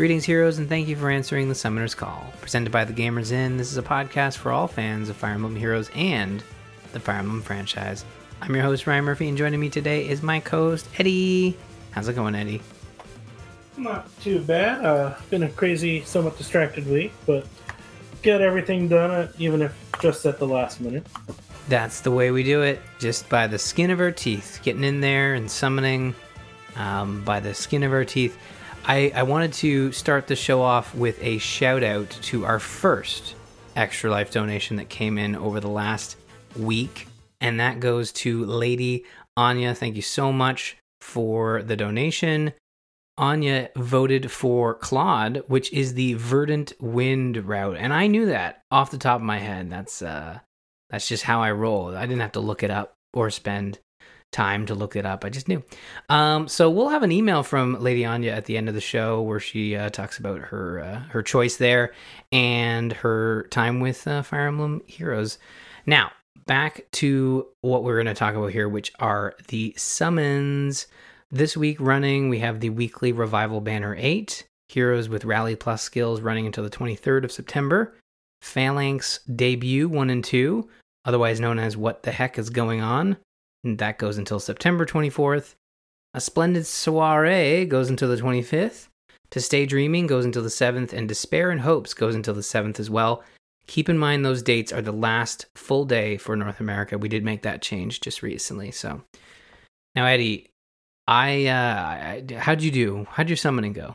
Greetings, heroes, and thank you for answering the Summoner's Call. Presented by the Gamers Inn, this is a podcast for all fans of Fire Emblem Heroes and the Fire Emblem franchise. I'm your host, Ryan Murphy, and joining me today is my co host, Eddie. How's it going, Eddie? Not too bad. Uh, been a crazy, somewhat distracted week, but get everything done, uh, even if just at the last minute. That's the way we do it, just by the skin of our teeth, getting in there and summoning um, by the skin of our teeth. I, I wanted to start the show off with a shout out to our first Extra Life donation that came in over the last week, and that goes to Lady Anya. Thank you so much for the donation. Anya voted for Claude, which is the Verdant Wind route, and I knew that off the top of my head. That's uh, that's just how I roll. I didn't have to look it up or spend time to look it up. I just knew. Um, so we'll have an email from Lady Anya at the end of the show where she uh, talks about her uh, her choice there and her time with uh, Fire Emblem Heroes. Now back to what we're going to talk about here, which are the summons. This week running, we have the weekly revival banner eight heroes with rally plus skills running until the 23rd of September. Phalanx debut one and two, otherwise known as What the Heck is Going On, and that goes until September 24th. A Splendid Soiree goes until the 25th. To Stay Dreaming goes until the 7th, and Despair and Hopes goes until the 7th as well. Keep in mind those dates are the last full day for North America. We did make that change just recently. So now, Eddie, I uh, how'd you do? How'd your summoning go?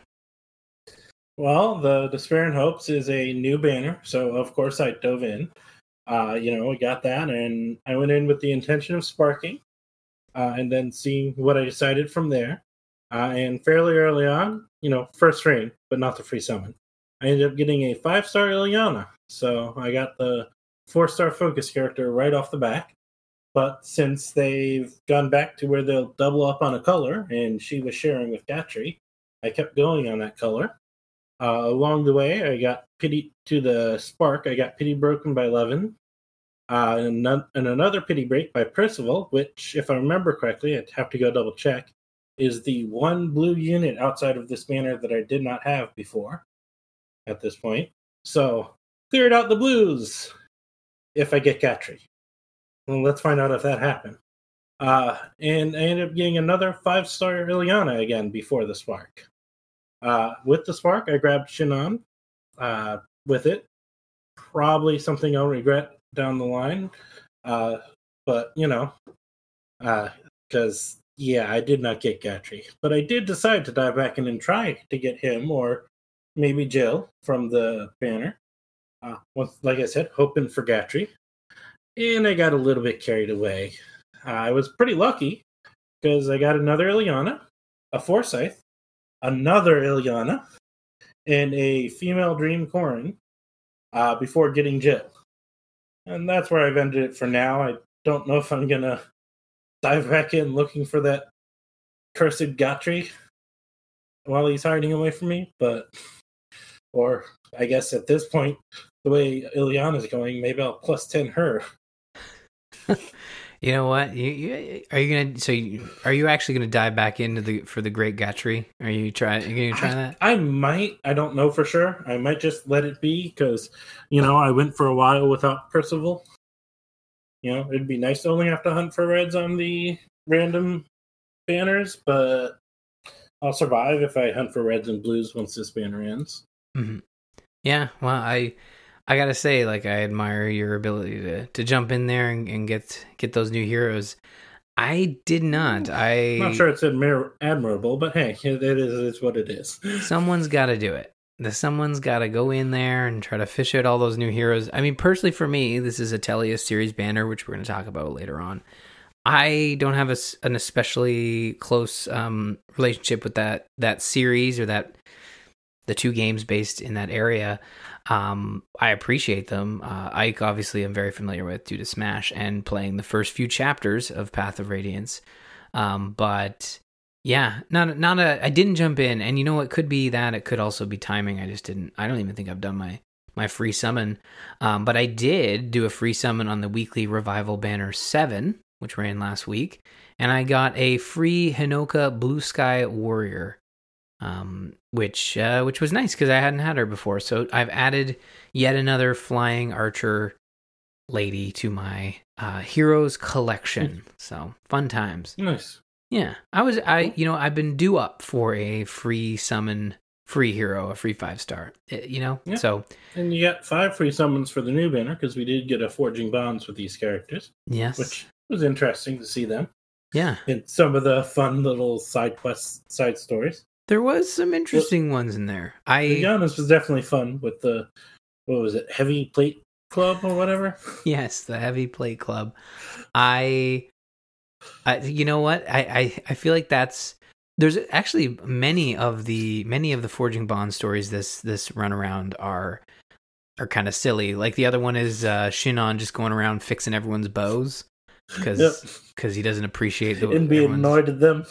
Well, the Despair and Hopes is a new banner, so of course I dove in. Uh, you know, we got that, and I went in with the intention of sparking, uh, and then seeing what I decided from there. Uh, and fairly early on, you know, first rain, but not the free summon. I ended up getting a five star Ilyana, so I got the four star focus character right off the back. But since they've gone back to where they'll double up on a color, and she was sharing with Gatrie, I kept going on that color. Uh, along the way, I got pity to the spark. I got pity broken by Levin, uh, and, another pity break by Percival, which, if I remember correctly, I'd have to go double check, is the one blue unit outside of this banner that I did not have before at this point. So cleared out the blues if I get Gatrie. Well, let's find out if that happened. Uh, and I ended up getting another five star Ilyana again before the spark. Uh, with the spark, I grabbed Shinon. Uh, with it, probably something I'll regret down the line. Uh, but you know, uh because uh, yeah, I did not get Gatrie, but I did decide to dive back in and try to get him or maybe Jill from the banner. Uh, once, like I said, hoping for Gatrie, and I got a little bit carried away. Uh, I was pretty lucky because I got another Ilyana, a Forsyth, another Ilyana, and a female Dream Corrin uh, before getting Jill. And that's where I've ended it for now. I don't know if I'm going to dive back in looking for that cursed Gatrie while he's hiding away from me, but. Or I guess at this point, the way Ilyana's going, maybe I'll plus 10 her. You know what? You, you, are you gonna? So, you, are you actually gonna dive back into the for the Great Gatrie? Are you try? Are you gonna try I, that? I might. I don't know for sure. I might just let it be because, you know, I went for a while without Percival. You know, it'd be nice to only have to hunt for reds on the random banners, but I'll survive if I hunt for reds and blues once this banner ends. Mm-hmm. Yeah. Well, I I gotta say, like, I admire your ability to to jump in there and, and get get those new heroes. I did not. I am not sure it's admir- admirable, but hey, it is it's what it is. Someone's got to do it. The someone's got to go in there and try to fish out all those new heroes. I mean, personally, for me, this is a Tellius series banner, which we're going to talk about later on. I don't have a, an especially close um, relationship with that that series or that the two games based in that area. Um, I appreciate them. Uh, Ike, obviously, I'm very familiar with due to Smash and playing the first few chapters of Path of Radiance. Um, but yeah, not not a. I didn't jump in, and you know it could be that it could also be timing. I just didn't. I don't even think I've done my my free summon, um, but I did do a free summon on the weekly revival banner seven, which ran last week, and I got a free Hinoka Blue Sky Warrior um, which uh, which was nice because I hadn't had her before. So I've added yet another flying archer lady to my uh, heroes collection. So fun times. Nice. Yeah, I was I you know I've been due up for a free summon free hero, a free five star. eh, You know, Yeah. so And you got five free summons for the new banner because we did get a forging bonds with these characters, yes, which was interesting to see them yeah, in some of the fun little side quests, side stories. There was some interesting ones in there. I Giannis was definitely fun with the what was it, heavy plate club or whatever. yes, the heavy plate club. I, I you know what I I I feel like that's there's actually many of the many of the forging bond stories this this run around are are kind of silly. Like the other one is uh Shinon just going around fixing everyone's bows because Yep. he doesn't appreciate the and everyone's- annoyed at them.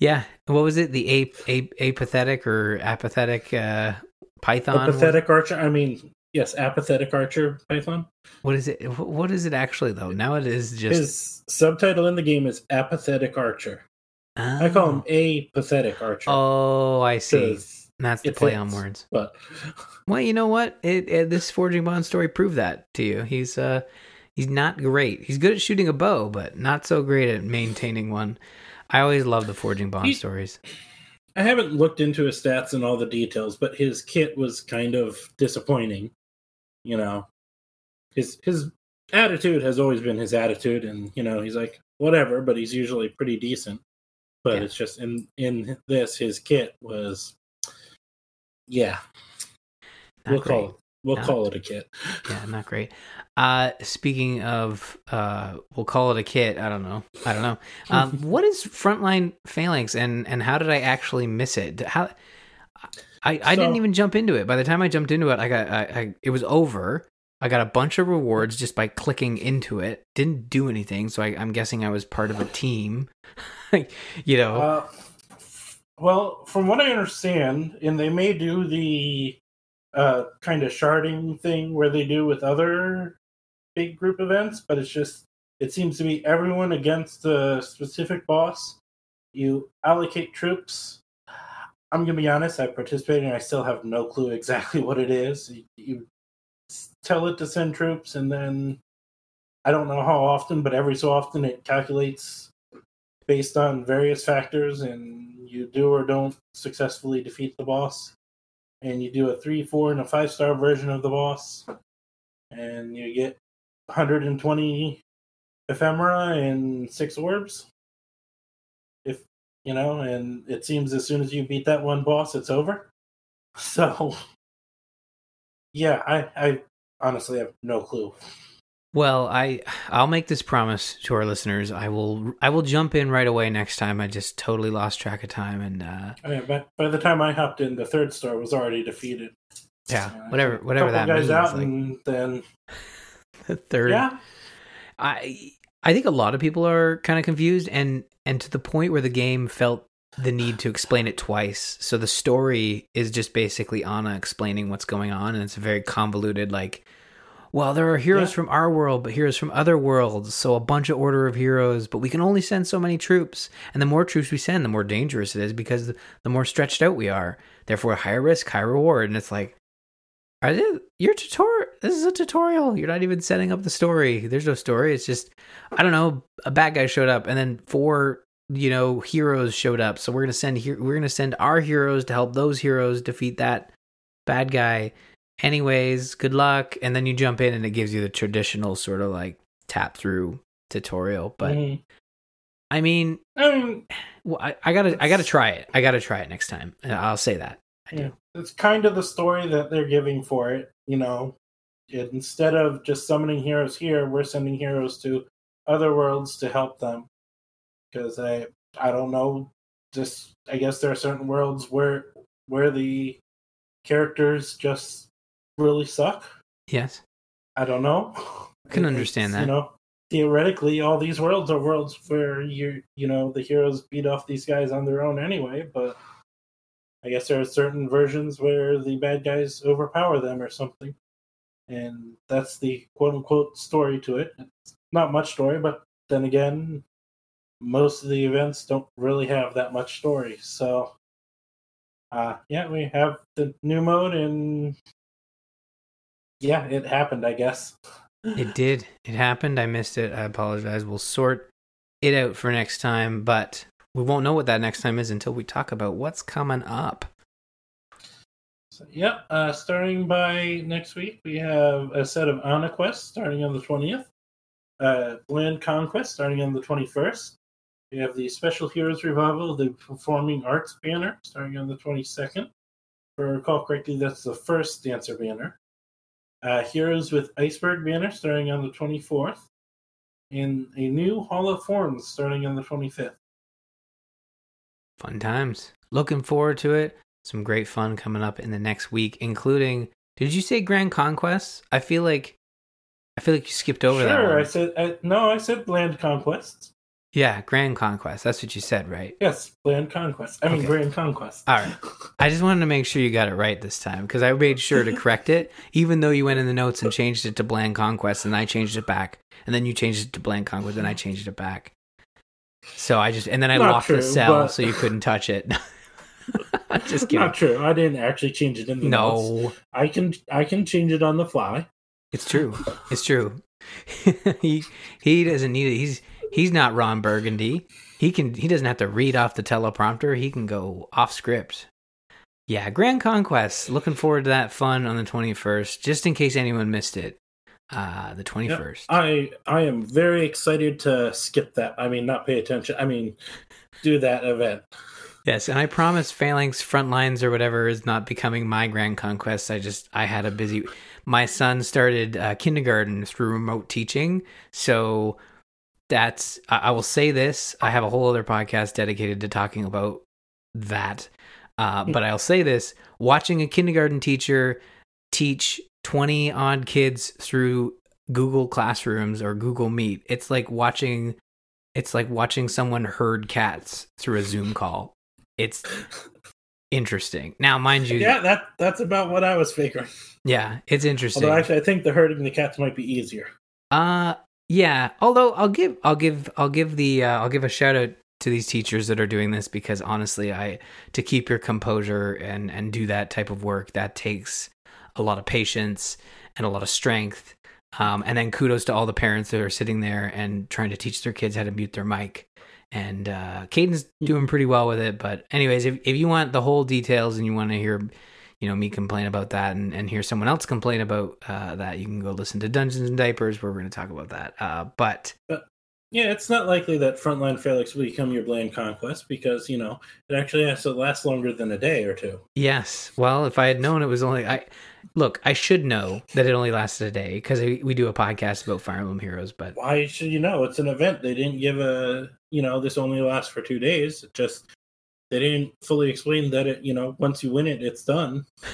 Yeah, what was it? The ape, ape apathetic or apathetic uh, python? Apathetic archer. I mean, yes, apathetic archer python. What is it? What is it actually though? Now it is just. His subtitle in the game is apathetic archer. I call him a pathetic archer. Oh, I see. That's the play on words. But Well, you know what? It, it this forging bond story proved that to you. He's uh he's not great. He's good at shooting a bow, but not so great at maintaining one. I always love the forging bond He- stories. I haven't looked into his stats and all the details, but his kit was kind of disappointing. You know, his his attitude has always been his attitude, and you know he's like whatever, but he's usually pretty decent. But Yeah. it's just in in this his kit was, yeah, Not we'll great. call it we'll No. call it a kit. Yeah, not great. Uh speaking of uh we'll call it a kit, I don't know. I don't know. Um what is frontline phalanx and and how did I actually miss it? How I I didn't even jump into it. By the time I jumped into it, I got I, I it was over. I got a bunch of rewards just by clicking into it. Didn't do anything, so I, I'm guessing I was part of a team. you know, Uh, well, from what I understand, and they may do the uh, kind of sharding thing where they do with other big group events, but it's just it seems to be everyone against a specific boss. You allocate troops. I'm gonna be honest. I participated, and I still have no clue exactly what it is. You, you tell it to send troops, and then I don't know how often, but every so often it calculates based on various factors, and you do or don't successfully defeat the boss. And you do a three, four, and a five star version of the boss, and you get 120 ephemera and six orbs. If you know, and it seems as soon as you beat that one boss, it's over. So, yeah, I, I honestly have no clue. Well, I I'll make this promise to our listeners. I will I will jump in right away next time. I just totally lost track of time and uh I mean, by, by the time I hopped in, the third star was already defeated. yeah, Uh, whatever whatever that guys means. out, like, and then the third yeah, I I think a lot of people are kind of confused and and to the point where the game felt the need to explain it twice. So the story is just basically Anna explaining what's going on and it's very convoluted like well, there are heroes Yeah. from our world, but heroes from other worlds. So a bunch of order of heroes, but we can only send so many troops. And the more troops we send, the more dangerous it is because the, the more stretched out we are. Therefore, higher risk, high reward. And it's like, are this your tutorial? This is a tutorial. You're not even setting up the story. There's no story. It's just, I don't know. A bad guy showed up, and then four, you know, heroes showed up. So we're gonna send here. We're gonna send our heroes to help those heroes defeat that bad guy. Anyways, good luck. And then you jump in, and it gives you the traditional sort of like tap through tutorial. But Mhm. I mean, I well, I, I gotta, I gotta try it. I gotta try it next time. And I'll say that. I do. yeah, it's kind of the story that they're giving for it. You know, It- instead of just summoning heroes here, we're sending heroes to other worlds to help them. Because I, I don't know, just I guess there are certain worlds where where the characters just really suck. Yes. I don't know. I Can understand that. You know, theoretically, all these worlds are worlds where you you know the heroes beat off these guys on their own anyway. But I guess there are certain versions where the bad guys overpower them or something, and that's the quote unquote story to it. It's not much story, but then again, most of the events don't really have that much story. So uh, yeah, we have the new mode, and yeah, it happened. I guess it did. It happened. I missed it. I apologize. We'll sort it out for next time, but we won't know what that next time is until we talk about what's coming up. So, yep. Uh, starting by next week, we have a set of Ana quests starting on the twentieth. Uh, Land Conquest starting on the twenty first. We have the Special Heroes Revival, the Performing Arts banner starting on the twenty second. If I recall correctly, that's the first dancer banner. Uh, Heroes with Iceberg banner starting on the twenty fourth, and a new Hall of Forms starting on the twenty fifth. Fun times. Looking forward to it. Some great fun coming up in the next week, including. Did you say Grand Conquest? I feel like, I feel like you skipped over sure, that. Sure, I said I, no. I said Land Conquests. Yeah, Grand Conquest. That's what you said, right? Yes, Grand Conquest. I mean, Grand Conquest. All right. I just wanted to make sure you got it right this time because I made sure to correct it, even though you went in the notes and changed it to Bland Conquest, and I changed it back, and then you changed it to Bland Conquest, and I changed it back. So I just and then I Not locked true, the cell but... so you couldn't touch it. just kidding. Not true. I didn't actually change it in the no. Notes. I can I can change it on the fly. It's true. It's true. he he doesn't need it. He's he's not Ron Burgundy. He can he doesn't have to read off the teleprompter. He can go off script. Yeah, Grand Conquest. Looking forward to that fun on the 21st, just in case anyone missed it uh the 21st i i am very excited to skip that i mean not pay attention i mean do that event yes and i promise phalanx frontlines or whatever is not becoming my grand conquest i just i had a busy my son started uh, kindergarten through remote teaching so that's I, I will say this i have a whole other podcast dedicated to talking about that uh, but i'll say this watching a kindergarten teacher teach 20 odd kids through Google Classrooms or Google Meet. It's like watching it's like watching someone herd cats through a Zoom call. It's interesting. Now, mind you, yeah, that that's about what I was figuring. Yeah, it's interesting. Although actually, I think the herding the cats might be easier. Uh yeah. Although I'll give I'll give I'll give the uh, I'll give a shout out to these teachers that are doing this because honestly, I to keep your composure and and do that type of work that takes a lot of patience and a lot of strength. Um, and then kudos to all the parents that are sitting there and trying to teach their kids how to mute their mic. And uh, Caden's doing pretty well with it. But anyways, if if you want the whole details and you want to hear, you know, me complain about that and, and hear someone else complain about uh, that, you can go listen to Dungeons and Diapers where we're going to talk about that. Uh, but. but yeah, it's not likely that Frontline Phalanx will become your bland conquest because you know it actually has to last longer than a day or two. Yes. Well, if I had known it was only I look, I should know that it only lasted a day because we do a podcast about Fire Emblem Heroes. But why should you know? It's an event. They didn't give a you know this only lasts for two days. It just they didn't fully explain that it you know once you win it, it's done.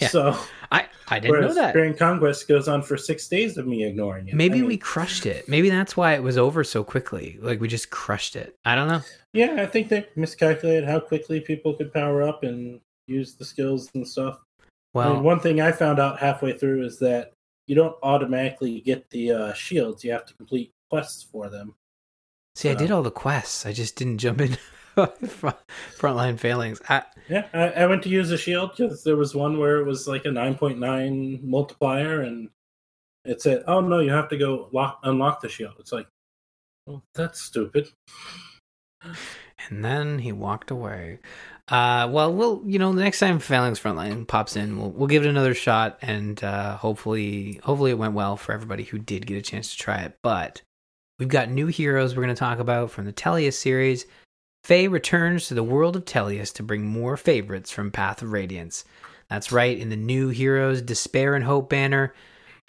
Yeah. So I I didn't know that. Grand Conquest goes on for six days of me ignoring it. Maybe I mean, we crushed it. Maybe that's why it was over so quickly. Like we just crushed it. I don't know. Yeah, I think they miscalculated how quickly people could power up and use the skills and stuff. Well, I mean, one thing I found out halfway through is that you don't automatically get the uh, shields. You have to complete quests for them. See, so. I did all the quests. I just didn't jump in frontline failings. I, yeah, I, I, went to use a shield because there was one where it was like a 9.9 multiplier, and it said, "Oh no, you have to go lock unlock the shield." It's like, well, that's stupid. And then he walked away. Uh, well, we'll you know the next time Phalanx Frontline pops in, we'll we'll give it another shot, and uh, hopefully hopefully it went well for everybody who did get a chance to try it. But we've got new heroes we're going to talk about from the Tellius series. Feh returns to the world of Tellius to bring more favorites from Path of Radiance. That's right, in the new Heroes Despair and Hope banner,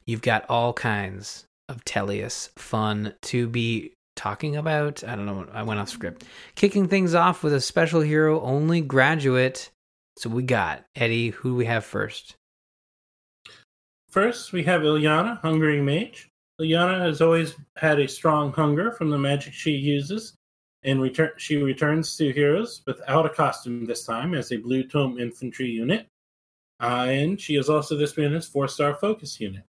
you've got all kinds of Tellius fun to be talking about. I don't know, I went off script. Kicking things off with a special hero only graduate. So we got Eddie, who do we have first? First, we have Ilyana, Hungering Mage. Ilyana has always had a strong hunger from the magic she uses and return she returns to Heroes without a costume this time as a Blue Tome infantry unit. Uh, and she is also this unit's four star focus unit.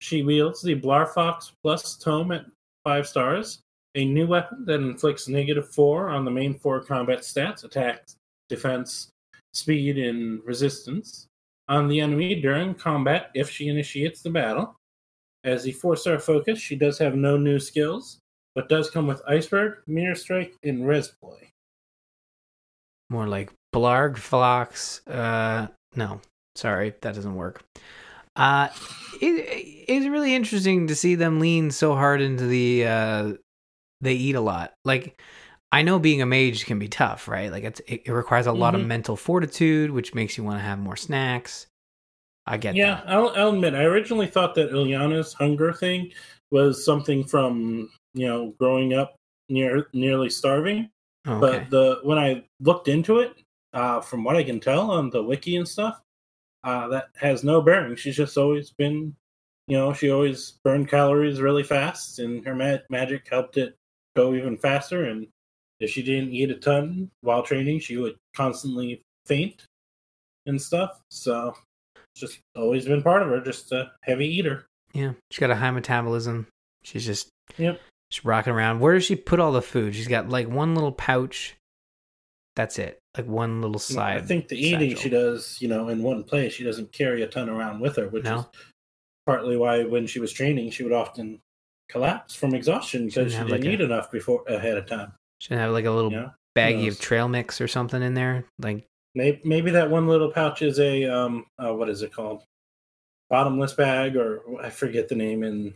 She wields the Blarfox Plus Tome at five stars, a new weapon that inflicts negative four on the main four combat stats attack, defense, speed, and resistance on the enemy during combat if she initiates the battle. As the four star focus, she does have no new skills, but does come with Iceberg, Mirror Strike, and Resploy. More like Blarg, Flox. Uh, no, sorry, that doesn't work. Uh, it, it's really interesting to see them lean so hard into the uh, they eat a lot. Like, I know being a mage can be tough, right? Like, it's, it, it requires a lot of Mhm. mental fortitude, which makes you want to have more snacks. I get Yeah, that. I'll, I'll admit, I originally thought that Ilyana's hunger thing was something from you know growing up near nearly starving. Oh, okay. But the when I looked into it, uh, from what I can tell on the wiki and stuff, uh, that has no bearing. She's just always been, you know, she always burned calories really fast, and her ma- magic helped it go even faster. And if she didn't eat a ton while training, she would constantly faint and stuff. So just always been part of her, just a heavy eater. Yeah, she's got a high metabolism. She's just Yep. She's rocking around. Where does she put all the food? She's got like one little pouch. That's it. Like one little side. I think the eating satchel. she does, you know, in one place. She doesn't carry a ton around with her, which No? is partly why when she was training, she would often collapse from exhaustion because Shouldn't she didn't like a- eat enough before ahead of time. Should have like a little You know, baggie of trail mix or something in there. Like maybe, maybe that one little pouch is a um, uh, what is it called? Bottomless bag, or I forget the name in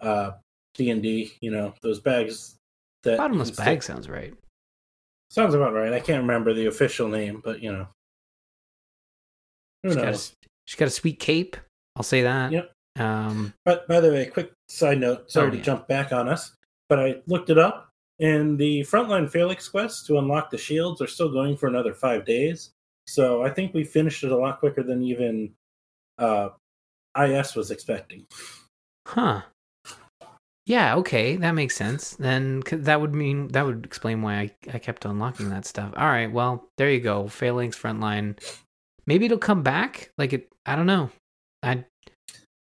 uh D and D. You know, those bags that bottomless bag sounds right. sounds about right. I can't remember the official name, but you know, who She's got, a, she's got a sweet cape. I'll say that. Yep. Um, But by the way, quick side note. Sorry Oh, to yeah. jump back on us, but I looked it up, and the frontline Phalanx quests to unlock the shields are still going for another five days. So I think we finished it a lot quicker than even uh, IS was expecting. huh. Yeah. Okay, that makes sense. Then that would mean that would explain why I, I kept unlocking that stuff. All right. Well, there you go. Phalanx frontline. Maybe it'll come back. Like it. I don't know. I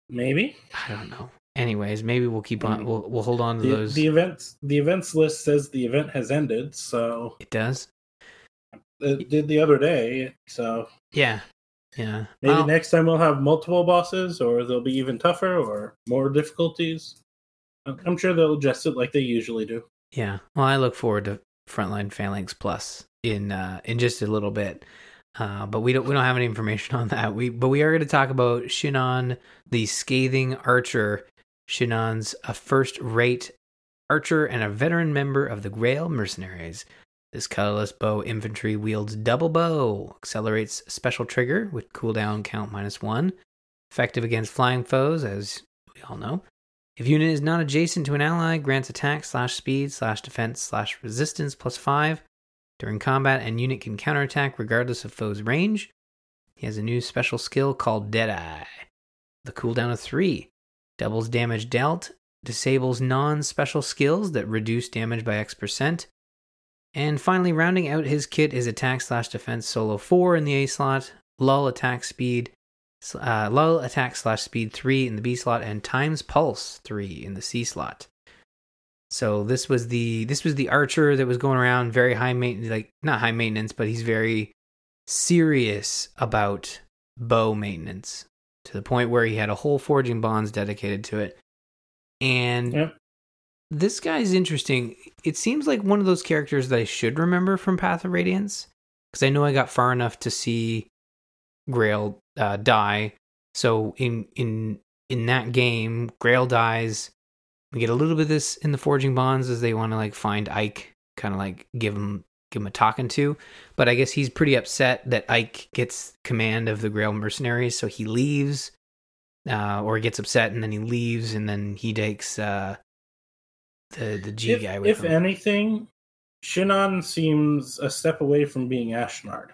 Maybe I don't know. Anyways, maybe we'll keep on. Mm. We'll we'll hold on to the, those. the events the events list says the event has ended. So it does. it did the other day. So Yeah. Yeah. maybe Well, next time we'll have multiple bosses, or they'll be even tougher, or more difficulties. I'm sure they'll adjust it like they usually do. Yeah. Well, I look forward to Frontline Phalanx Plus in uh, in just a little bit. Uh, but we don't we don't have any information on that. We but we are going to talk about Shinon, the scathing archer. Shinon's a first rate archer and a veteran member of the Greil Mercenaries. This colorless bow infantry wields double bow, accelerates special trigger with cooldown count minus one, effective against flying foes, as we all know. If unit is not adjacent to an ally, grants attack slash speed slash defense slash resistance plus five during combat, and unit can counterattack regardless of foe's range. He has a new special skill called Deadeye. The cooldown of three doubles damage dealt, disables non special skills that reduce damage by X percent. And finally, rounding out his kit is attack slash defense solo 4 in the A slot, lull attack speed, uh, lull attack slash speed 3 in the B slot, and times pulse 3 in the C slot. So this was the this was the archer that was going around very high maintenance, like not high maintenance, but he's very serious about bow maintenance to the point where he had a whole forging bonds dedicated to it. And Yep. this guy's interesting. It seems like one of those characters that I should remember from Path of Radiance because I know I got far enough to see Greil uh, die. So in in in that game, Greil dies. We get a little bit of this in the Forging Bonds as they want to like find Ike, kind of like give him give him a talking to. But I guess he's pretty upset that Ike gets command of the Greil mercenaries, so he leaves, uh, or gets upset and then he leaves, and then he takes uh, the the G if, guy with if him. anything, Shinon seems a step away from being Ashnard.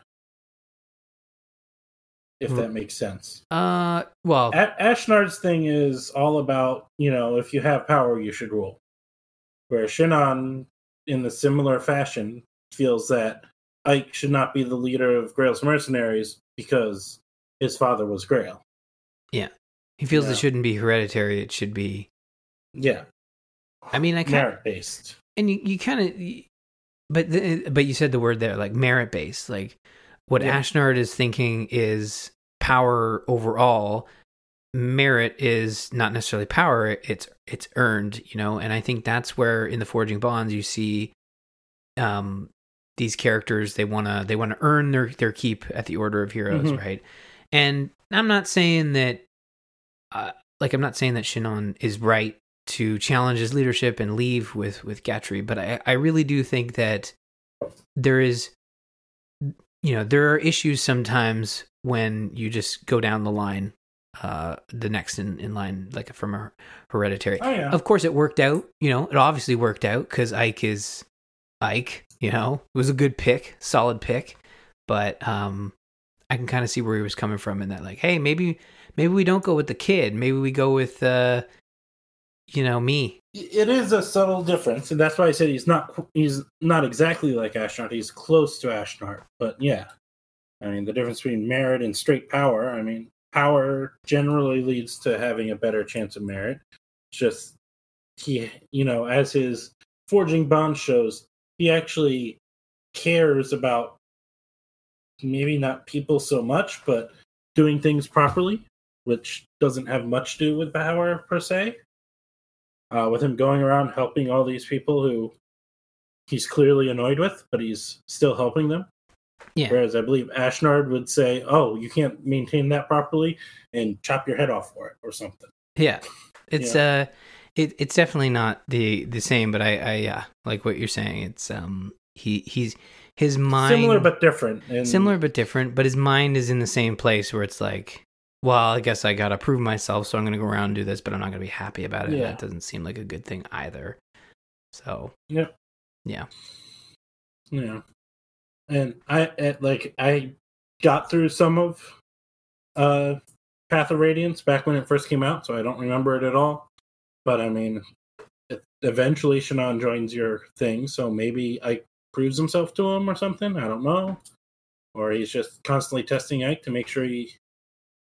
If Hmm. that makes sense. uh, well, A- Ashnard's thing is all about, you know, if you have power, you should rule. Where Shinon, in the similar fashion, feels that Ike should not be the leader of Greil's mercenaries because his father was Greil. Yeah, he feels yeah. it shouldn't be hereditary; it should be. Yeah, I mean, I kind merit based. and you, you kind of but the, but you said the word there like merit based like what Yeah. Ashnard is thinking is power overall. Merit is not necessarily power; it's it's earned, you know. And I think that's where in the Forging Bonds you see, um, these characters they wanna they wanna earn their their keep at the Order of Heroes, Mhm. right? And I'm not saying that, uh, like I'm not saying that Shinon is right to challenge his leadership and leave with with Gatrie, but I I really do think that there is you know there are issues sometimes when you just go down the line uh the next in, in line like from a hereditary. Oh yeah. of course it worked out you know it obviously worked out because ike is ike you know? It was a good pick solid pick but um i can kind of see where he was coming from in that like hey maybe maybe we don't go with the kid. Maybe we go with uh you know me it is a subtle difference, and that's why I said he's not he's not exactly like Ashnard. He's close to Ashnard, but yeah, I mean the difference between merit and straight power. I mean, power generally leads to having a better chance of merit. It's just he, you know, as his forging bond shows, he actually cares about maybe not people so much, but doing things properly, which doesn't have much to do with power per se uh, with him going around helping all these people who he's clearly annoyed with, but he's still helping them. Yeah. Whereas I believe Ashnard would say, "Oh, you can't maintain that properly, and chop your head off for it, or something." Yeah, it's uh, it, it's definitely not the the same. But I, I yeah, like what you're saying. It's um, he he's his mind Similar but different. And similar but different. But his mind is in the same place where it's like, well, I guess I gotta prove myself, so I'm gonna go around and do this, but I'm not gonna be happy about it. Yeah. That doesn't seem like a good thing either. So yeah. Yeah. Yeah. And I at, like I got through some of uh Path of Radiance back when it first came out, so I don't remember it at all. But I mean, it, eventually Shannon joins your thing, so maybe Ike proves himself to him or something. I don't know. Or he's just constantly testing Ike to make sure he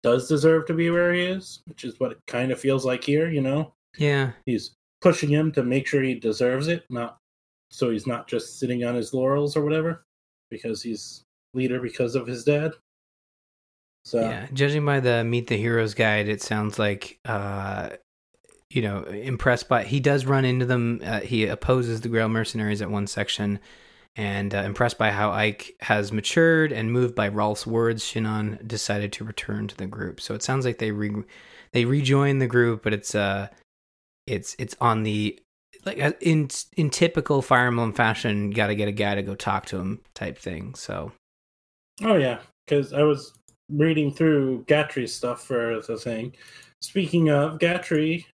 does deserve to be where he is, which is what it kind of feels like here, you know? yeah, He's pushing him to make sure he deserves it, not so he's not just sitting on his laurels or whatever, because he's leader because of his dad. So yeah. Judging by the Meet the Heroes guide, it sounds like uh, you know, impressed by he does run into them. Uh, he opposes the Greil mercenaries at one section. And uh, impressed by how Ike has matured and moved by Rolf's words, Shinon decided to return to the group. So it sounds like they re- they rejoin the group, but it's uh it's it's on the like uh, in in typical Fire Emblem fashion, got to get a guy to go talk to him type thing. So Oh yeah, because I was reading through Gatrie's stuff for the thing. Speaking of, Gatrie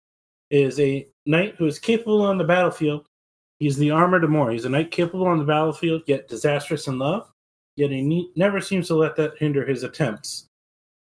is a knight who is capable on the battlefield. He's the armored Amor. He's a knight capable on the battlefield, yet disastrous in love. Yet he ne- never seems to let that hinder his attempts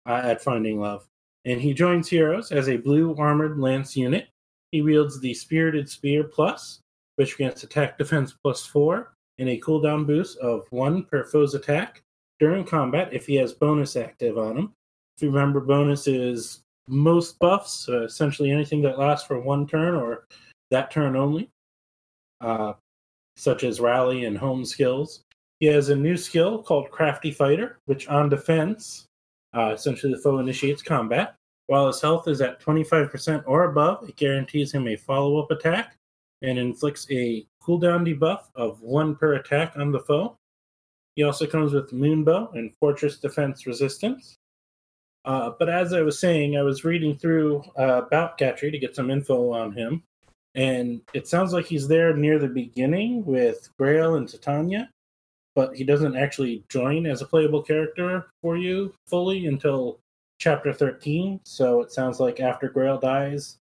uh, at finding love. And he joins Heroes as a blue armored lance unit. He wields the Spirited Spear Plus, which grants attack defense plus four, and a cooldown boost of one per foe's attack during combat if he has bonus active on him. If you remember, bonus is most buffs, uh, essentially anything that lasts for one turn or that turn only, uh, such as rally and home skills. He has a new skill called Crafty Fighter, which on defense, uh, essentially the foe initiates combat. While his health is at 25% or above, it guarantees him a follow up attack and inflicts a cooldown debuff of one per attack on the foe. He also comes with Moonbow and Fortress Defense Resistance. Uh, but as I was saying, I was reading through uh, about Gatrie to get some info on him, and it sounds like he's there near the beginning with Greil and Titania, but he doesn't actually join as a playable character for you fully until chapter 13. So it sounds like after Greil dies,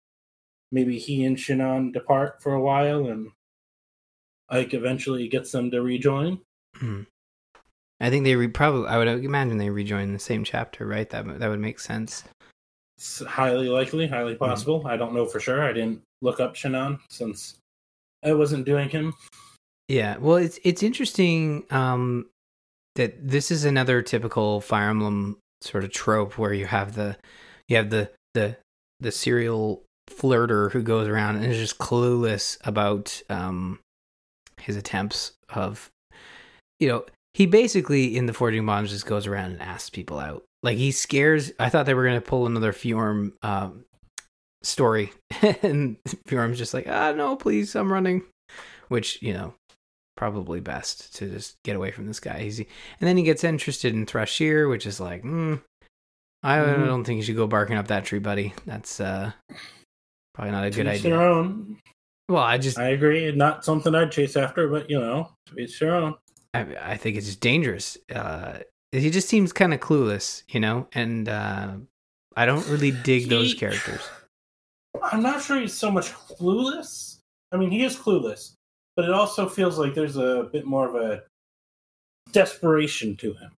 maybe he and Shinon depart for a while, and Ike eventually gets them to rejoin. hmm. I think they re- probably I would imagine they rejoin the same chapter, right? That that would make sense. It's highly likely, highly possible. I don't know for sure. I didn't look up Shinon since I wasn't doing him. Yeah, well, it's it's interesting um, that this is another typical Fire Emblem sort of trope where you have the you have the the the serial flirter who goes around and is just clueless about um, his attempts of you know he basically in the Forging Bonds just goes around and asks people out. Like he scares. I thought they were gonna pull another Fjorm um, story, and Fjorm's just like, ah, no, please, I'm running. Which you know, probably best to just get away from this guy. He's, and then he gets interested in Thrasir, which is like, mm, I Mhm. don't think you should go barking up that tree, buddy. That's uh, probably not a To good idea. their own. Well, I just I agree. Not something I'd chase after, but you know, each their own. I, I think it's just dangerous. Uh, he just seems kind of clueless, you know, and uh, I don't really dig those characters. I'm not sure he's so much clueless. I mean, he is clueless, but it also feels like there's a bit more of a desperation to him.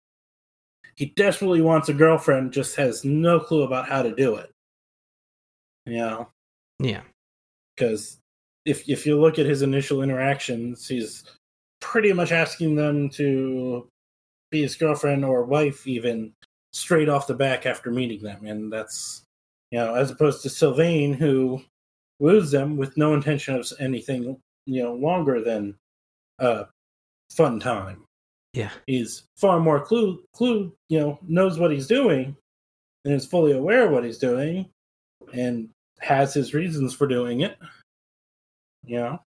He desperately wants a girlfriend, just has no clue about how to do it. You know, Yeah, because if if you look at his initial interactions, he's pretty much asking them to be his girlfriend or wife, even straight off the back after meeting them, and that's you know, as opposed to Sylvain, who woos them with no intention of anything you know longer than a fun time. yeah, He's far more clue clue you know knows what he's doing and is fully aware of what he's doing and has his reasons for doing it. You know,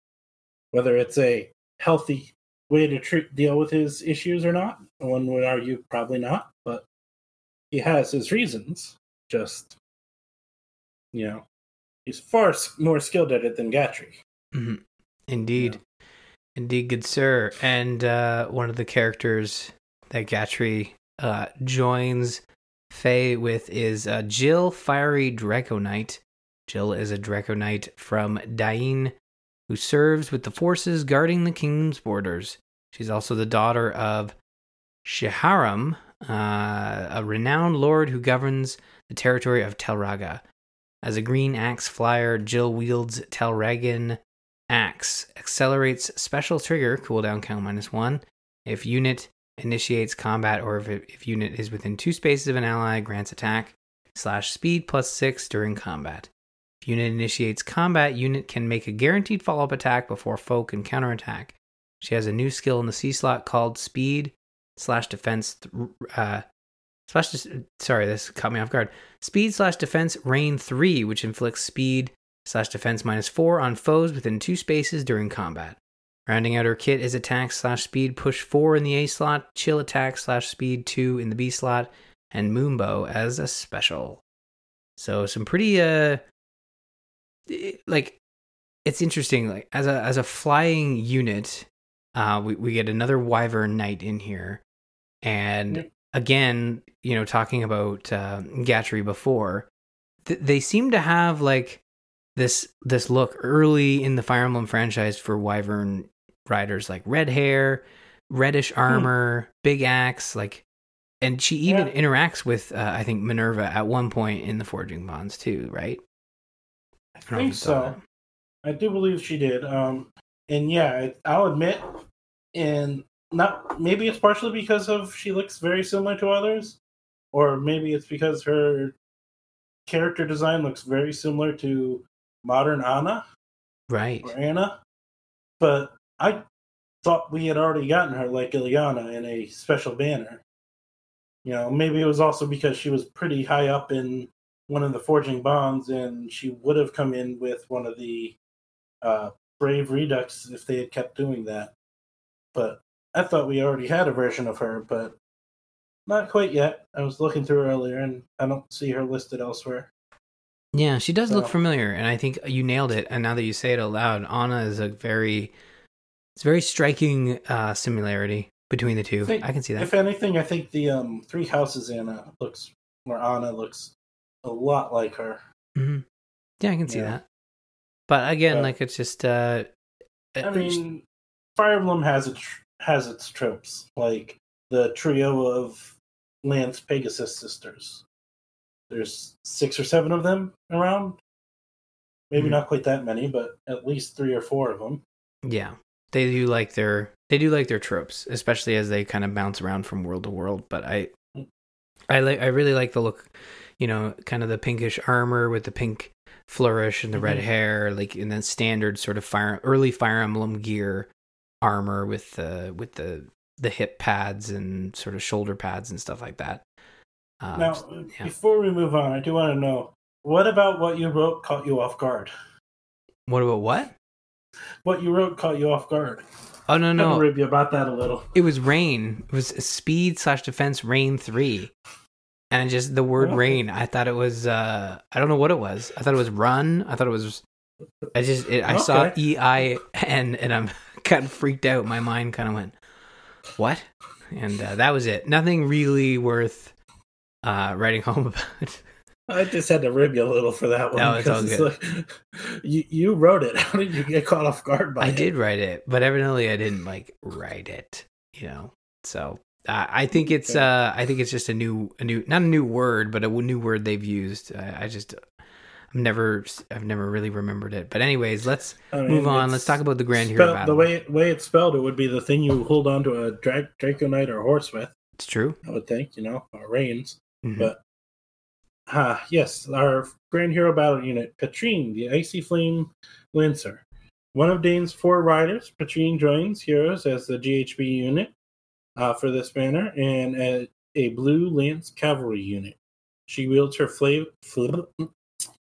whether it's a healthy way to treat, deal with his issues or not, one would argue probably not, but he has his reasons. Just, you know, he's far more skilled at it than Gatrie. mhm. indeed, indeed, good sir. And uh, one of the characters that Gatrie uh, joins Feh with is uh, Jill Fiery Draco Knight. Jill is a Draco Knight from Daein who serves with the forces guarding the kingdom's borders. She's also the daughter of Shiharam, uh, a renowned lord who governs the territory of Talrega. As a green axe flyer, Jill wields Telragan axe, accelerates special trigger, cooldown count minus one. If unit initiates combat or if, if unit is within two spaces of an ally, grants attack slash speed plus six during combat. Unit initiates combat, unit can make a guaranteed follow up attack before foe can counterattack. She has a new skill in the C slot called Speed slash Defense. th- Uh, slash. dis- Sorry, this caught me off guard. Speed slash Defense Rain three, which inflicts Speed slash Defense minus four on foes within two spaces during combat. Rounding out her kit is attack slash Speed Push four in the A slot, Chill attack slash Speed two in the B slot, and Moonbow as a special. So some pretty uh like it's interesting like as a as a flying unit uh we, we get another wyvern knight in here. And again you know talking about uh gatrie before th- they seem to have like this this look early in the fire emblem franchise for wyvern riders like red hair reddish armor big axe like and she even Yeah. interacts with uh, i think minerva at one point in the forging bonds too right I think so. I do believe she did. Um, and yeah, I'll admit, and not maybe it's partially because of she looks very similar to others, or maybe it's because her character design looks very similar to modern Anna right or Anna. But I thought we had already gotten her like Ilyana in a special banner. You know, maybe it was also because she was pretty high up in one of the forging bonds, and she would have come in with one of the uh, Brave Redux if they had kept doing that. But I thought we already had a version of her, but not quite yet. I was looking through earlier, and I don't see her listed elsewhere. Yeah, she does look familiar, and I think you nailed it. And now that you say it aloud, Anna is a very, it's a very striking uh, similarity between the two. Think- I can see that. If anything, I think the um, Three Houses Anna looks, or Anna looks a lot like her. hmm Yeah, I can see Yeah. that. But again, But- like it's just, uh, I mean, Fire Emblem has its has its tropes, like the trio of Lance Pegasus sisters. There's six or seven of them around. Maybe Mhm. not quite that many, but at least three or four of them. yeah, they do like their they do like their tropes, especially as they kind of bounce around from world to world. But I, I like I really like the look, you know, kind of the pinkish armor with the pink flourish and the red Mhm. hair, like in that standard sort of fire early Fire Emblem gear armor with the with the the hip pads and sort of shoulder pads and stuff like that. Uh, now, yeah. before we move on, I do want to know what about what you wrote caught you off guard? what about what? What you wrote caught you off guard. Oh no no, gonna rib you about that a little. it was rain. It was speed slash defense rain three, and it just the word rain. I thought it was. uh I don't know what it was. I thought it was run. I thought it was. I just it, I saw Okay. E I N and I'm kind of freaked out. My mind kind of went, what? And uh, that was it. Nothing really worth uh writing home about. I just had to rib you a little for that one. No, it's all because like, you you wrote it. How did you get caught off guard by I it? I did write it, but evidently I didn't like write it. You know, so I think it's uh I think it's just a new a new not a new word, but a new word they've used. I, I just I've never I've never really remembered it. But anyways, let's I mean, move on. Let's talk about the Grand Hero spelled- battle. The way way it's spelled, it would be the thing you hold on to a dra- Draco Knight or horse with. It's true. I would think, you know, or reins. Mhm. But ah, yes, our Grand Hero Battle Unit, Petrine, the Icy Flame Lancer. One of Daein's four riders, Petrine joins Heroes as the GHB unit uh, for this banner and a, a Blue Lance Cavalry unit. She wields her flame,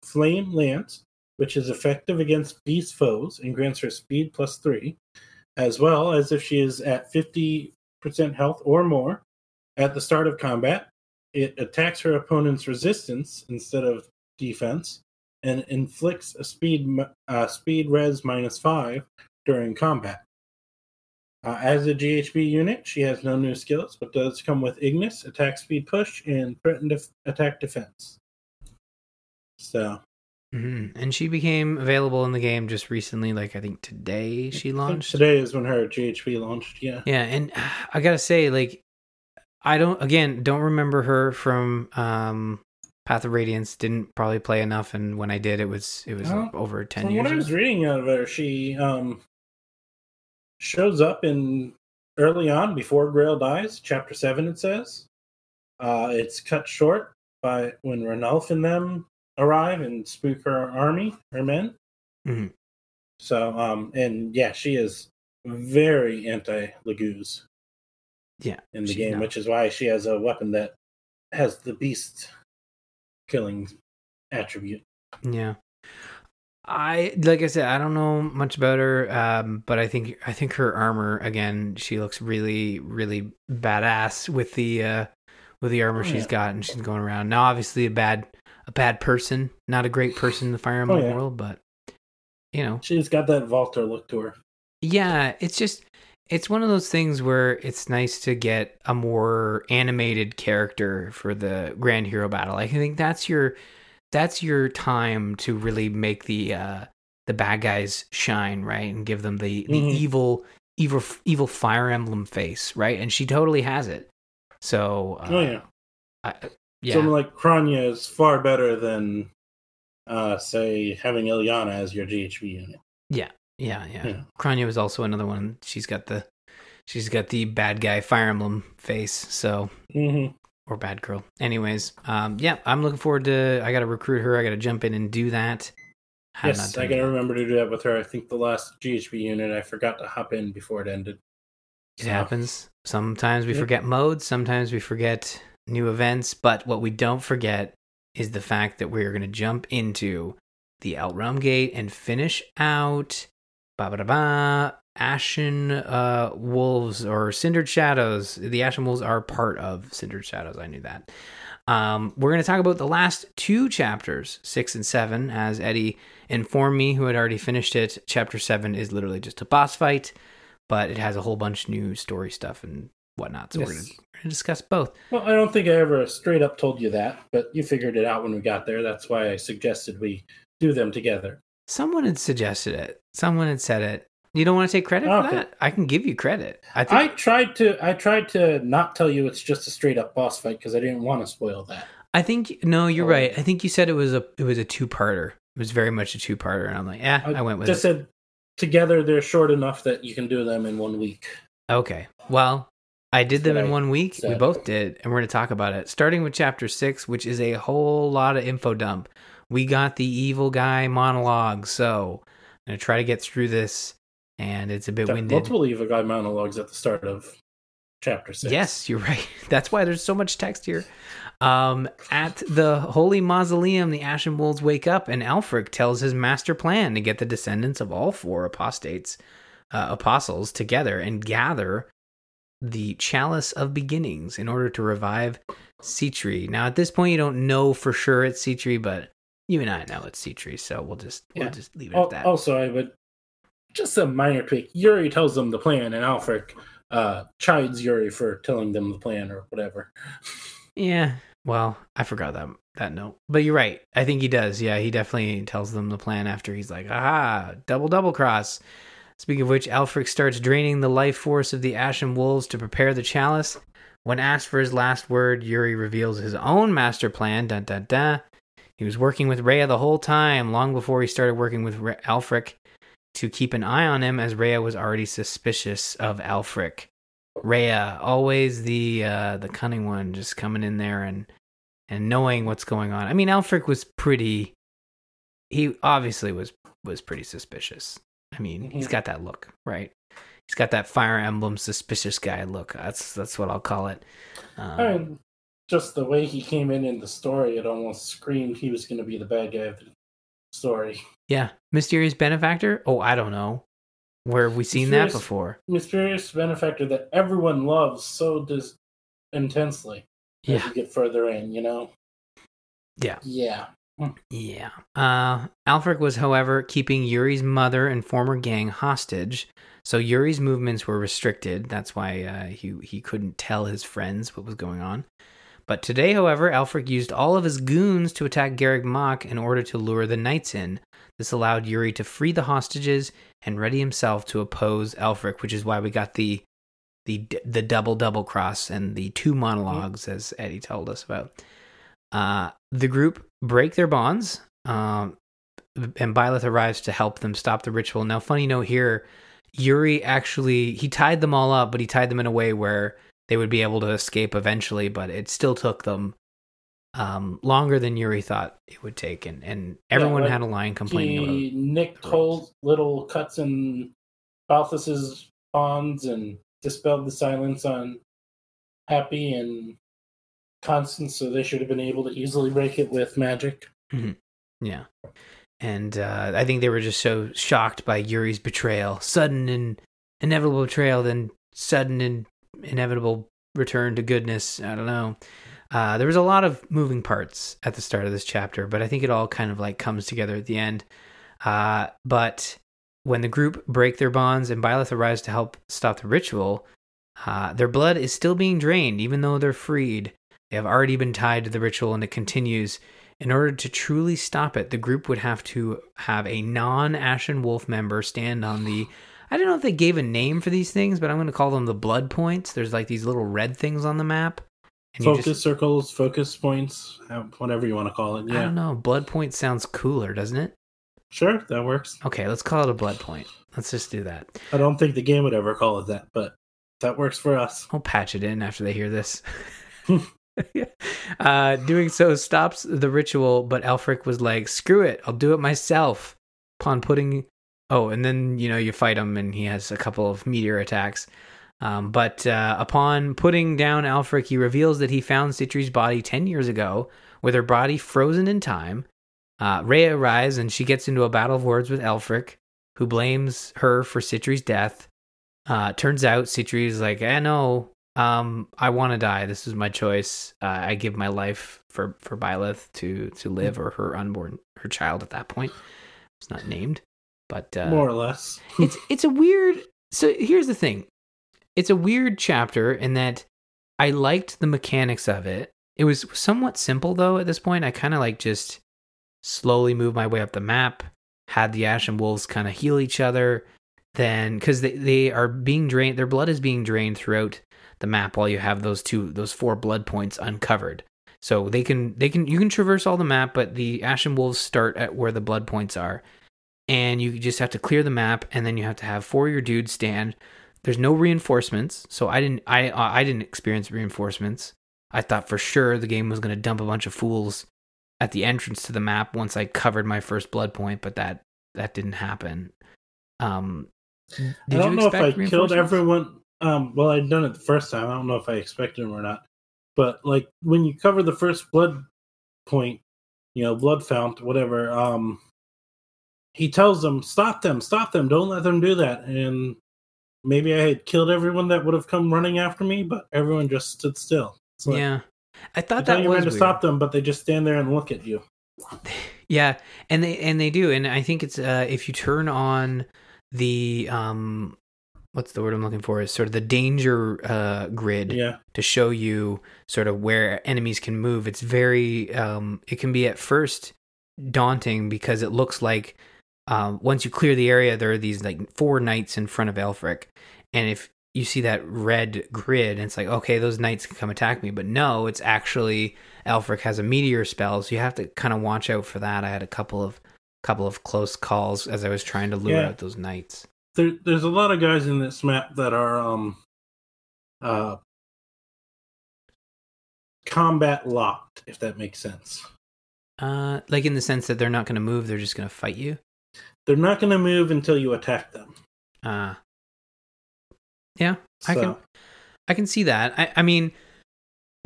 flame Lance, which is effective against beast foes and grants her speed plus three, as well as if she is at 50% health or more at the start of combat. It attacks her opponent's resistance instead of defense and inflicts a speed uh, speed res minus five during combat. Uh, as a GHB unit, she has no new skills, but does come with Ignis, attack speed push, and threatened def- attack defense. So Mhm. And she became available in the game just recently. Like I think today she I launched. today is when her GHB launched. Yeah, Yeah, and I gotta say, like, I don't again don't remember her from um Path of Radiance. Didn't probably play enough, and when I did, it was it was Oh, over ten From years. what I was reading out of her, she um, shows up in early on before Greil dies. Chapter seven, it says. Uh, it's cut short by when Ranulf and them arrive and spook her army, her men. Mhm. So, um, and yeah, she is very anti Laguz Yeah, in the game, no. which is why she has a weapon that has the beast killing attribute. Yeah. I like I said, I don't know much about her, um, but I think I think her armor again, she looks really, really badass with the uh with the armor Oh, she's yeah. got and she's going around. Now obviously a bad a bad person, not a great person in the Fire Emblem Oh, yeah. world, but you know. She's got that Valter look to her. Yeah, it's just it's one of those things where it's nice to get a more animated character for the Grand Hero battle. I think that's your that's your time to really make the uh the bad guys shine, right? And give them the the Mhm. evil evil evil Fire Emblem face, right? And she totally has it. So, uh, oh yeah. I, yeah. Someone like Kronya is far better than, uh, say, having Ilyana as your GHB unit. Yeah, yeah, yeah. Yeah. Kronya was also another one. She's got the she's got the bad guy Fire Emblem face. So Mm-hmm. Or bad girl. Anyways, um, yeah, I'm looking forward to. I got to recruit her. I got to jump in and do that. Yes, I gotta remember to do that with her. I think the last GHB unit, I forgot to hop in before it ended. It So, happens. Sometimes we Yep. forget modes. Sometimes we forget new events. But what we don't forget is the fact that we're going to jump into the Outrealm Gate and finish out ba ba da ba Ashen uh, Wolves or Cindered Shadows. The Ashen Wolves are part of Cindered Shadows. I knew that. Um, we're going to talk about the last two chapters, six and seven, as Eddie informed me, who had already finished it. Chapter seven is literally just a boss fight, but it has a whole bunch of new story stuff and whatnot. So we're going to discuss both. Well, I don't think I ever straight up told you that, but you figured it out when we got there. That's why I suggested we do them together. Someone had suggested it. Someone had said it. You don't want to take credit for oh, that? I can give you credit. I think I tried to. I tried to not tell you it's just a straight up boss fight because I didn't want to spoil that. I think no, you're Oh. right. I think you said it was a it was a two parter. It was very much a two parter, and I'm like, yeah, I, went with just it. said together they're short enough that you can do them in one week. Okay, well, I did them in I one week. We both did, and we're going to talk about it. Starting with chapter six, which is a whole lot of info dump. We got the evil guy monologue, so I'm going to try to get through this, and it's a bit Got winded. Multiple evil guy monologues at the start of chapter six. Yes, you're right. That's why there's so much text here. Um, at the holy mausoleum, the Ashen Wolves wake up, and Aelfric tells his master plan to get the descendants of all four apostates, uh, apostles, together and gather the chalice of beginnings in order to revive Sitri. Now, at this point, you don't know for sure it's Sitri, but you and I know it's Sitri, so we'll just we'll Yeah. just leave it at that. Also, I would just a minor tweak. Yuri tells them the plan, and Aelfric uh, chides Yuri for telling them the plan or whatever. Yeah. Well, I forgot that that note. But you're right. I think he does. Yeah, he definitely tells them the plan after he's like, aha, double double cross. Speaking of which, Aelfric starts draining the life force of the Ashen Wolves to prepare the chalice. When asked for his last word, Yuri reveals his own master plan. Dun dun dun. He was working with Rhea the whole time, long before he started working with Re- Aelfric to keep an eye on him, as Rhea was already suspicious of Aelfric. Rhea, always the uh, the cunning one, just coming in there and and knowing what's going on. I mean, Aelfric was pretty. He obviously was was pretty suspicious. I mean, he's Mhm. got that look, right? He's got that Fire Emblem suspicious guy look. That's that's what I'll call it. Um, I mean, just the way he came in in the story, it almost screamed he was going to be the bad guy of the story. yeah, mysterious benefactor. Oh, I don't know. Where have we seen that before? Mysterious benefactor that everyone loves so dis- intensely as Yeah, you get further in, you know? Yeah. Yeah. Yeah. Uh, Aelfric was, however, keeping Yuri's mother and former gang hostage, so Yuri's movements were restricted. That's why uh, he he couldn't tell his friends what was going on. But today, however, Aelfric used all of his goons to attack Garreg Mach in order to lure the knights in. This allowed Yuri to free the hostages and ready himself to oppose Aelfric, which is why we got the the the double double cross and the two monologues, as Eddie told us about. Uh, the group break their bonds, um, and Byleth arrives to help them stop the ritual. Now, funny note here, Yuri actually he tied them all up, but he tied them in a way where they would be able to escape eventually. But it still took them um, longer than Yuri thought it would take, and and everyone like, had a line complaining He about. nicked ropes. whole little cuts in Balthus's bonds and dispelled the silence on Hapi and Constance, so they should have been able to easily break it with magic. Yeah. And uh, I think they were just so shocked by Yuri's betrayal, sudden and inevitable betrayal, then sudden and inevitable return to goodness. I don't know. Uh, there was a lot of moving parts at the start of this chapter, but I think it all kind of like comes together at the end. Uh, but when the group break their bonds and Byleth arrives to help stop the ritual, uh, their blood is still being drained, even though they're freed. They have already been tied to the ritual, and it continues. In order to truly stop it, the group would have to have a non Ashen Wolf member stand on the. I don't know if they gave a name for these things, but I'm going to call them the blood points. There's like these little red things on the map. And Focus just- circles, focus points, whatever you want to call it. Yeah. I don't know. Blood point sounds cooler, doesn't it? sure, that works. Okay, let's call it a blood point. Let's just do that. I don't think the game would ever call it that, but that works for us. I'll patch it in after they hear this. uh, doing so stops the ritual, but Aelfric was like, "Screw it, I'll do it myself." Upon putting, oh, and then you know you fight him, and he has a couple of meteor attacks. Um, but uh, upon putting down Aelfric, he reveals that he found Sitri's body ten years ago, with her body frozen in time. Uh, Rhea arrives, and she gets into a battle of words with Aelfric, who blames her for Sitri's death. Uh, turns out Sitri is like, eh, no, um, I want to die. This is my choice. Uh, I give my life for for Byleth to to live, or her unborn her child at that point. It's not named, but uh, More or less. it's it's a weird. So here's the thing, it's a weird chapter in that I liked the mechanics of it. It was somewhat simple though. At this point, I kind of like just slowly move my way up the map. Had the Ashen Wolves kind of heal each other, then because they they are being drained, their blood is being drained throughout the map while you have those two those four blood points uncovered. So they can they can you can traverse all the map, but the Ashen Wolves start at where the blood points are, and you just have to clear the map, and then you have to have four of your dudes stand. There's no reinforcements, so I didn't I I didn't experience reinforcements. I thought for sure the game was going to dump a bunch of fools at the entrance to the map once I covered my first blood point, but that that didn't happen. Um, I don't know if I killed everyone. um, well, I'd done it the first time. I don't know if I expected him or not, but like when you cover the first blood point, you know, blood fount, whatever. Um, he tells them, "Stop them! Stop them! Don't let them do that!" And maybe I had killed everyone that would have come running after me, but everyone just stood still. Like, yeah, I thought that you was to stop them, but they just stand there and look at you. Yeah, and they and they do, and I think it's uh, if you turn on the um, what's the word I'm looking for is sort of the danger uh, grid yeah. to show you sort of where enemies can move. It's very um, it can be at first daunting because it looks like um, once you clear the area, there are these like four knights in front of Aelfric, and if you see that red grid, and it's like, okay, those knights can come attack me, but no, it's actually Aelfric has a meteor spell, so you have to kind of watch out for that. I had a couple of couple of close calls as I was trying to lure yeah. out those knights. There, there's a lot of guys in this map that are um uh combat locked, if that makes sense. Uh, like in the sense that they're not going to move; they're just going to fight you. They're not going to move until you attack them. Ah. Uh, yeah, so. I can I can see that. I I mean,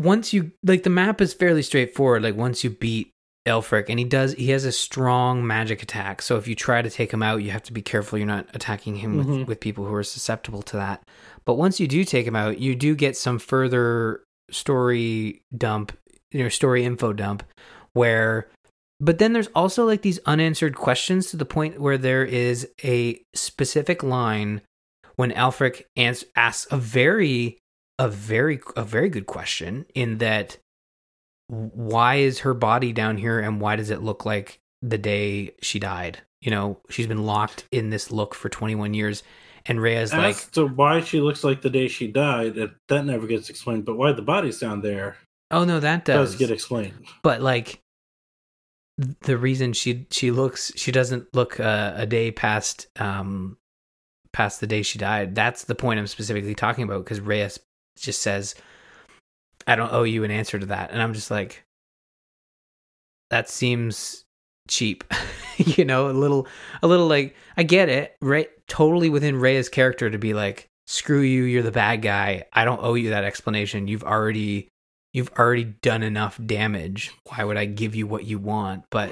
once you like the map is fairly straightforward. Like once you beat Aelfric, and he does he has a strong magic attack. So if you try to take him out, you have to be careful you're not attacking him mm-hmm. with with people who are susceptible to that. But once you do take him out, you do get some further story dump, you know, story info dump where but then there's also like these unanswered questions to the point where there is a specific line when Aelfric ans- asks a very, a very, a very good question in that why is her body down here and why does it look like the day she died? You know, she's been locked in this look for 21 years. And Rhea's like, so why she looks like the day she died, that never gets explained. But why the body's down there? Oh no, that does, does get explained. But like, the reason she she looks she doesn't look uh, a day past um past the day she died. That's the point I'm specifically talking about because Rhea's just says, "I don't owe you an answer to that," and I'm just like, that seems cheap, you know, a little a little like I get it, right? Totally within Rhea's character to be like, "Screw you, you're the bad guy. I don't owe you that explanation. You've already." You've already done enough damage. Why would I give you what you want? But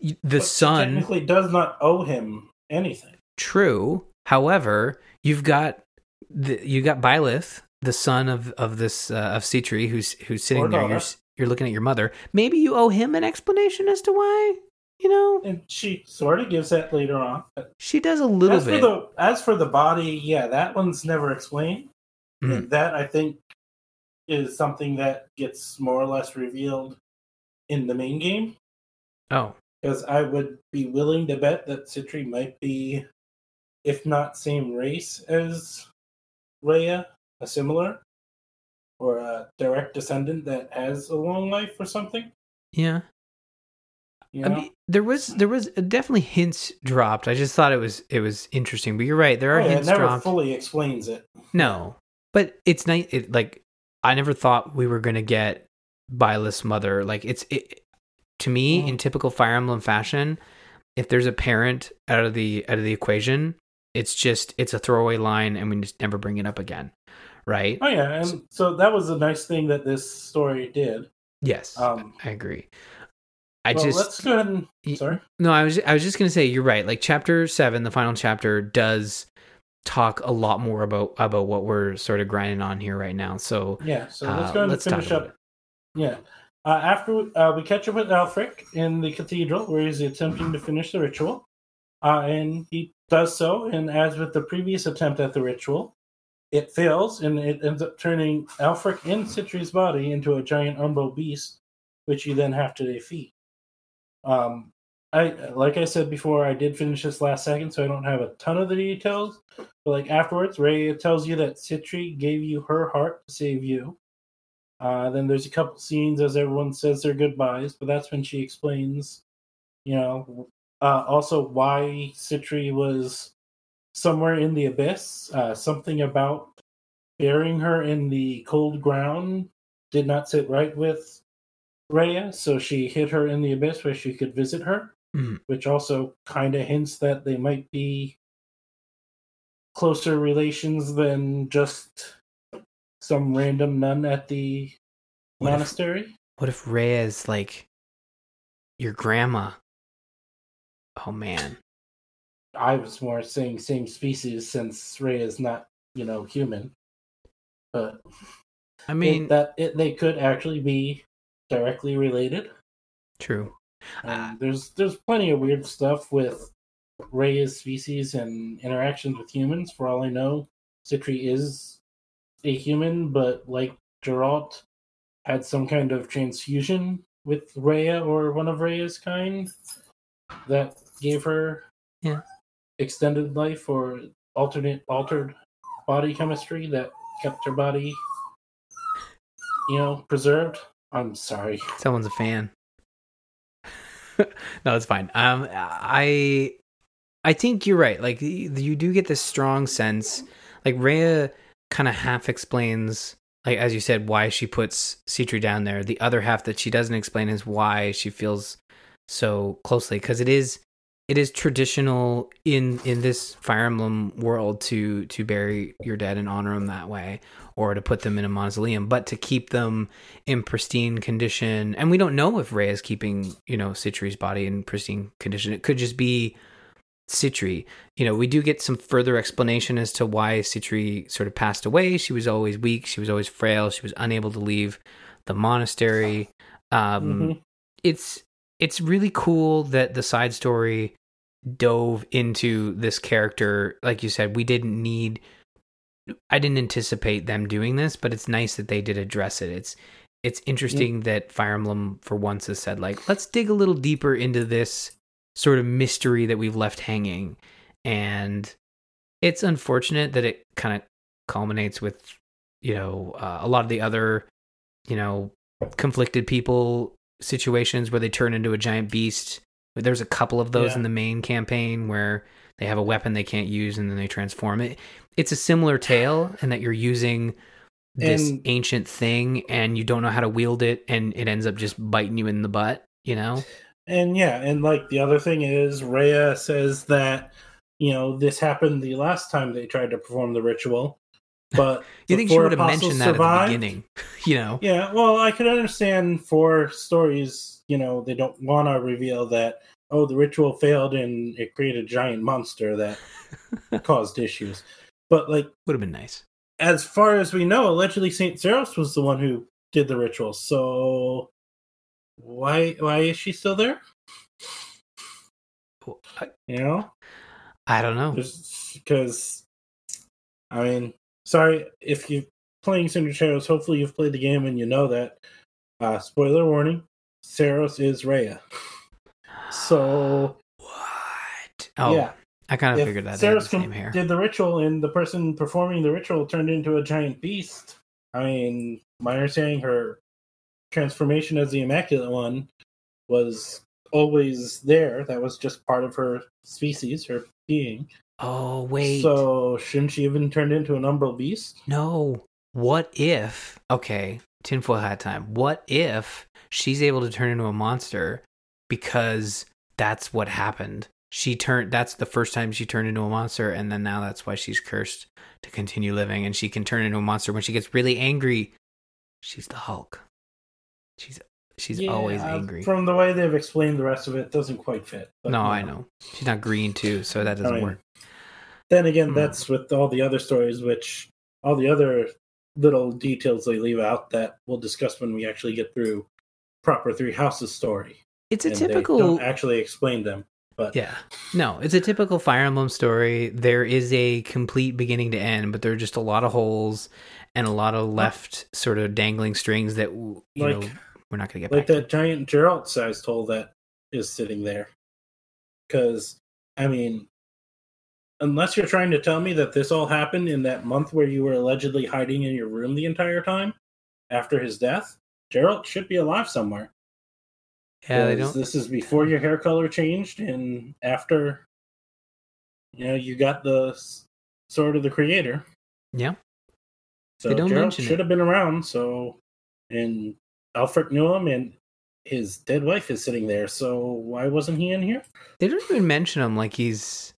the but son technically does not owe him anything. True. However, you've got the, you got Byleth, the son of of this uh, of Sitri, who's who's sitting there. You're, you're looking at your mother. Maybe you owe him an explanation as to why. You know, and she sort of gives that later on. She does a little as bit. For the, as for the body, yeah, that one's never explained. Mm. That I think is something that gets more or less revealed in the main game. Oh. Because I would be willing to bet that Sitri might be, if not same race as Rhea, a similar or a direct descendant that has a long life or something. Yeah. You know? I mean, there was there was definitely hints dropped. I just thought it was it was interesting. But you're right, there are oh, yeah, hints it never dropped. fully explains it. No, but it's nice. It, like I never thought we were gonna get Byleth's mother. Like it's it to me mm. in typical Fire Emblem fashion. If there's a parent out of the out of the equation, it's just it's a throwaway line, and we just never bring it up again, right? Oh yeah, and so, so that was a nice thing that this story did. Yes, um, I agree. I well, just let's go ahead and sorry. No, I was I was just gonna say you're right. Like chapter seven, the final chapter does talk a lot more about about what we're sort of grinding on here right now. So yeah, so let's uh, go and finish up. It. Yeah, uh, after uh, we catch up with Aelfric in the cathedral, where he's attempting to finish the ritual, uh, and he does so. And as with the previous attempt at the ritual, it fails, and it ends up turning Aelfric in Sitri's body into a giant Umbral beast, which you then have to defeat. Um, I like I said before, I did finish this last second, so I don't have a ton of the details. But like afterwards, Rhea tells you that Sitri gave you her heart to save you. Uh, then there's a couple scenes as everyone says their goodbyes, but that's when she explains, you know, uh, also why Sitri was somewhere in the abyss. Uh, something about burying her in the cold ground did not sit right with Rhea, so she hid her in the abyss where she could visit her mm. which also kind of hints that they might be closer relations than just some random nun at the What if- monastery. What if Rhea is like your grandma? Oh man. I was more saying same species since Rhea is not, you know, human. But I it- mean, that it, they could actually be directly related. true. And Ah. there's there's plenty of weird stuff with Rhea's species and interactions with humans. For all I know, Sitri is a human, but like Jeralt, had some kind of transfusion with Rhea or one of Rhea's kind that gave her Yeah. extended life or alternate altered body chemistry that kept her body you know preserved. I'm sorry. Someone's a fan. no, it's fine. Um, I, I think you're right. Like you do get this strong sense. Like Rhea kind of half explains, like as you said, why she puts Sitri down there. The other half that she doesn't explain is why she feels so closely because it is it is traditional in in this Fire Emblem world to to bury your dead and honor them that way, or to put them in a mausoleum, but to keep them in pristine condition. And we don't know if Rhea is keeping you know Sitri's body in pristine condition. It could just be Sitri. You know, we do get some further explanation as to why Sitri sort of passed away. She was always weak. She was always frail. She was unable to leave the monastery. Um, Mhm. It's it's really cool that the side story dove into this character. Like you said, we didn't need. I didn't anticipate them doing this, but it's nice that they did address it. It's it's interesting that Fire Emblem for once has said like, let's dig a little deeper into this sort of mystery that we've left hanging, and it's unfortunate that it kind of culminates with you know uh, a lot of the other you know conflicted people situations where they turn into a giant beast. There's a couple of those Yeah. in the main campaign where they have a weapon they can't use and then they transform it. It's a similar tale in that you're using this And- ancient thing and you don't know how to wield it and it ends up just biting you in the butt, you know? And yeah, and like the other thing is, Rhea says that you know this happened the last time they tried to perform the ritual, but You think she four would have mentioned that at survived. the beginning, you know? Yeah, well, I could understand for stories, you know, they don't want to reveal that oh the ritual failed and it created a giant monster that caused issues. But like Would have been nice. as far as we know, allegedly Saint Seiros was the one who did the ritual. So why why is she still there? I, You know, I don't know. because I mean, sorry if you're playing Cinder Shadows. Hopefully, you've played the game and you know that. Uh, spoiler warning: Seiros is Rhea. So What? Oh, yeah, I kind of figured that. Seiros com- did the ritual and the person performing the ritual turned into a giant beast. I mean, my understanding, her transformation as the Immaculate One was always there. That was just part of her species, her being. Oh, wait. So shouldn't she even turned into an umbral beast? No. What if, okay, tinfoil hat time. What if she's able to turn into a monster because that's what happened? She turned, that's the first time she turned into a monster, and then now that's why she's cursed to continue living, and she can turn into a monster when she gets really angry. She's the Hulk. She's she's always Yeah, angry. From the way they've explained the rest of it, doesn't quite fit. but, no, I know. She's not green too, so that doesn't mean, work. Then again, Hmm. that's with all the other stories, which all the other little details they leave out that we'll discuss when we actually get through proper Three Houses story. It's a and they typical don't actually explain them. But Yeah. No, it's a typical Fire Emblem story. There is a complete beginning to end, but there are just a lot of holes and a lot of left sort of dangling strings that you Like- know we're not going to get like that giant Jeralt sized hole that is sitting there. Because, I mean, unless you're trying to tell me that this all happened in that month where you were allegedly hiding in your room the entire time after his death, Jeralt should be alive somewhere. Yeah, they don't. This is before your hair color changed and after, you know, you got the sword of the creator. Yeah. So They don't Jeralt mention it. should have been around. So, and Alfred knew him, and his dead wife is sitting there. So why wasn't he in here? They don't even mention him like he's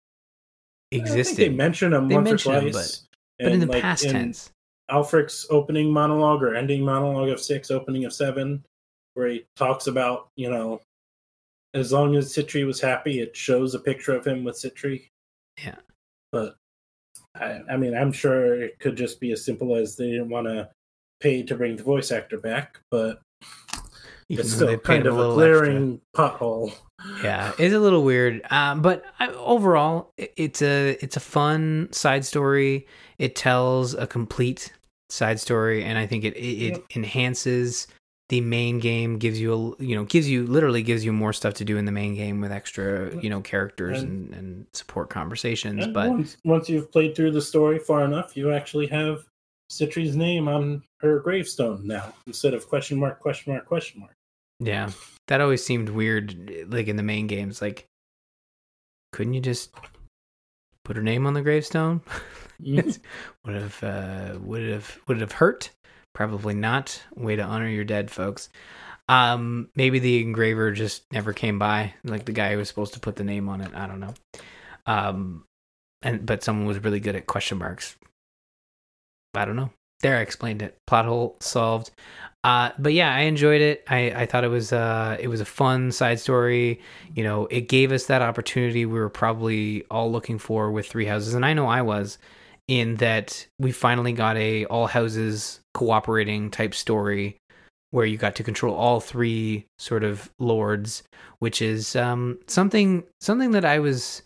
existed. they mention him They once or twice. but in the like, past in tense. Aelfric's opening monologue or ending monologue of six, opening of seven, where he talks about, you know, as long as Sitri was happy, it shows a picture of him with Sitri. Yeah. But I, I mean, I'm sure it could just be as simple as they didn't want to pay to bring the voice actor back, but it's still kind of a glaring pothole. Yeah it's a little weird um, but I, overall i- it's a it's a fun side story it tells a complete side story and i think it it, it enhances the main game gives you a you know gives you literally gives you more stuff to do in the main game with extra you know characters and, And- and support conversations And but once, once you've played through the story far enough, you actually have Sitri's name on her gravestone now instead of question mark, question mark, question mark. Yeah that always seemed weird like in the main games like couldn't you just put her name on the gravestone Mhm. would have uh, would it have would have hurt? Probably not. Way to honor your dead, folks. Um, maybe the engraver just never came by, like the guy who was supposed to put the name on it. I don't know. Um, and but someone was really good at question marks. I don't know. There, I explained it. Plot hole solved. Uh, but yeah, I enjoyed it. I, I thought it was uh it was a fun side story. You know, it gave us that opportunity we were probably all looking for with Three Houses, and I know I was in that we finally got a all houses cooperating type story where you got to control all three sort of lords, which is um, something something that I was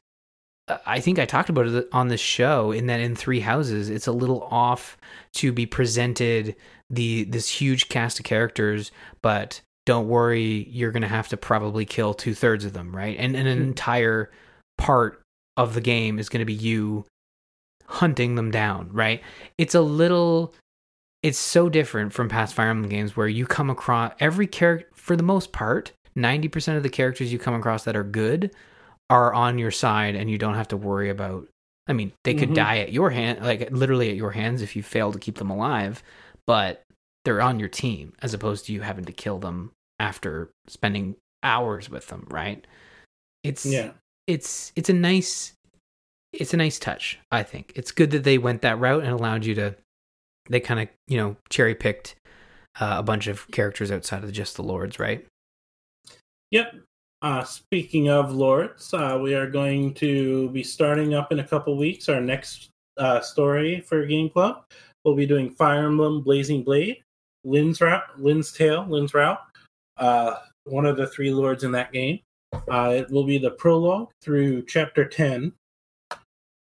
I think I talked about it on this show in that in Three Houses it's a little off to be presented the this huge cast of characters, but don't worry, you're gonna have to probably kill two thirds of them, right? And, and an Hmm. entire part of the game is gonna be you hunting them down, right? It's a little it's so different from past Fire Emblem games where you come across every character for the most part, 90% of the characters you come across that are good are on your side and you don't have to worry about I mean, they could Mhm. die at your hand like literally at your hands if you fail to keep them alive, but they're on your team as opposed to you having to kill them after spending hours with them, right? It's Yeah. it's it's a nice it's a nice touch i think it's good that they went that route and allowed you to they kind of you know cherry picked uh, a bunch of characters outside of just the lords right Yep. Uh, speaking of lords, uh, we are going to be starting up in a couple weeks our next uh, story for Game Club. We'll be doing Fire Emblem Blazing Blade, Lyn's Route, Lyn's Tale, Lyn's Route, one of the three lords in that game. Uh, it will be the prologue through chapter 10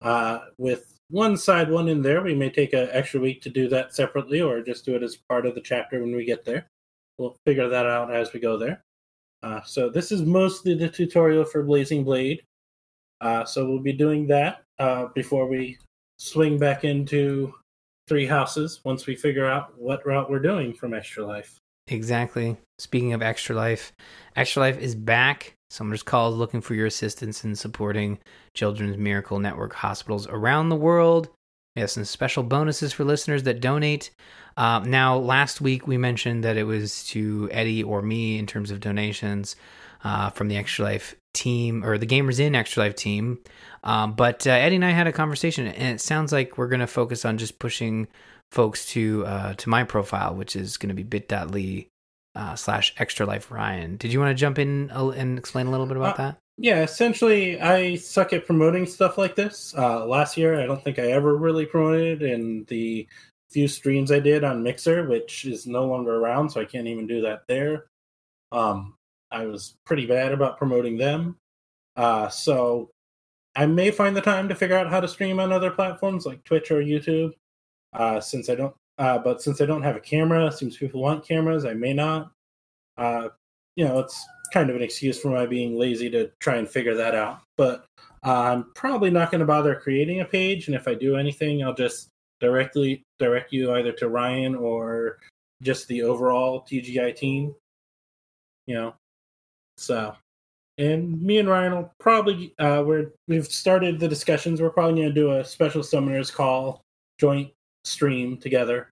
uh, with one side one in there. We may take an extra week to do that separately or just do it as part of the chapter when we get there. We'll figure that out as we go there. Uh, so this is mostly the tutorial for Blazing Blade. Uh, so we'll be doing that uh, before we swing back into Three Houses once we figure out what route we're doing from Extra Life. exactly speaking of extra life extra life is back summoner's call is looking for your assistance in supporting children's miracle network hospitals around the world we have some special bonuses for listeners that donate Um, now, last week we mentioned that it was to Eddie or me in terms of donations uh, from the Extra Life team or the Gamers in Extra Life team. Um, but uh, Eddie and I had a conversation, and it sounds like we're going to focus on just pushing folks to uh, to my profile, which is going to be bit.ly uh, slash Extra Life Ryan. Did you want to jump in and explain a little bit about Uh, that? Yeah, essentially, I suck at promoting stuff like this. Uh, last year, I don't think I ever really promoted in the few streams I did on Mixer, which is no longer around, so I can't even do that there. Um, I was pretty bad about promoting them. Uh, so I may find the time to figure out how to stream on other platforms like Twitch or YouTube. Uh, since I don't, uh, but since I don't have a camera, seems people want cameras. I may not. Uh, you know, it's kind of an excuse for my being lazy to try and figure that out. But uh, I'm probably not going to bother creating a page, and if I do anything, I'll just directly direct you either to Ryan or just the overall TGI team. You know, so and me and Ryan will probably uh, we're we've started the discussions. We're probably going to do a special summoners call joint stream together,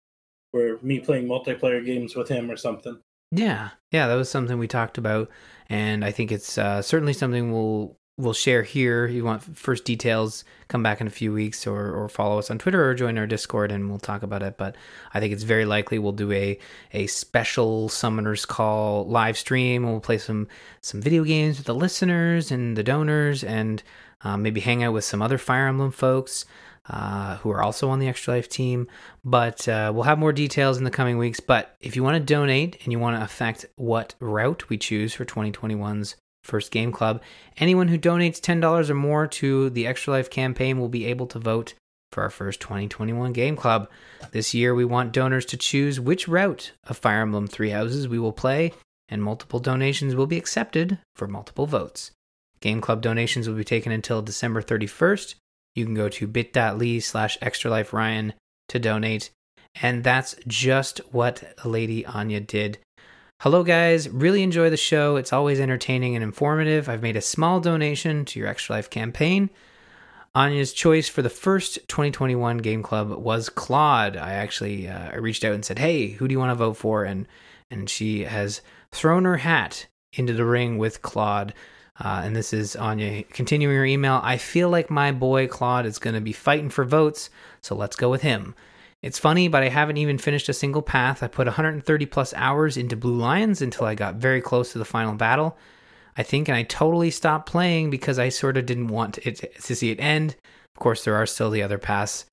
where me playing multiplayer games with him or something. Yeah, yeah, that was something we talked about, and I think it's uh, certainly something we'll we'll share here. You want first details, come back in a few weeks or, or follow us on Twitter or join our Discord and we'll talk about it. But I think it's very likely we'll do a a special summoners call live stream. We'll play some some video games with the listeners and the donors and uh, maybe hang out with some other Fire Emblem folks. Uh, who are also on the Extra Life team. But uh, we'll have more details in the coming weeks. But if you want to donate and you want to affect what route we choose for 2021's First Game Club. Anyone who donates $10 or more to the Extra Life campaign will be able to vote for our first 2021 Game Club. This year, we want donors to choose which route of Fire Emblem Three Houses we will play, and multiple donations will be accepted for multiple votes. Game Club donations will be taken until December 31st. You can go to bit.ly slash extraliferyan to donate. And that's just what Lady Anya did Hello, guys. Really enjoy the show. It's always entertaining and informative. I've made a small donation to your Extra Life campaign. Anya's choice for the first 2021 Game Club was Claude. I actually uh, I reached out and said, "Hey, who do you want to vote for?" and and she has thrown her hat into the ring with Claude. Uh, and this is Anya continuing her email. I feel like my boy Claude is going to be fighting for votes, so let's go with him. It's funny, but I haven't even finished a single path. I put 130 plus hours into Blue Lions until I got very close to the final battle. I think, and I totally stopped playing because I sort of didn't want it to see it end. Of course, there are still the other paths.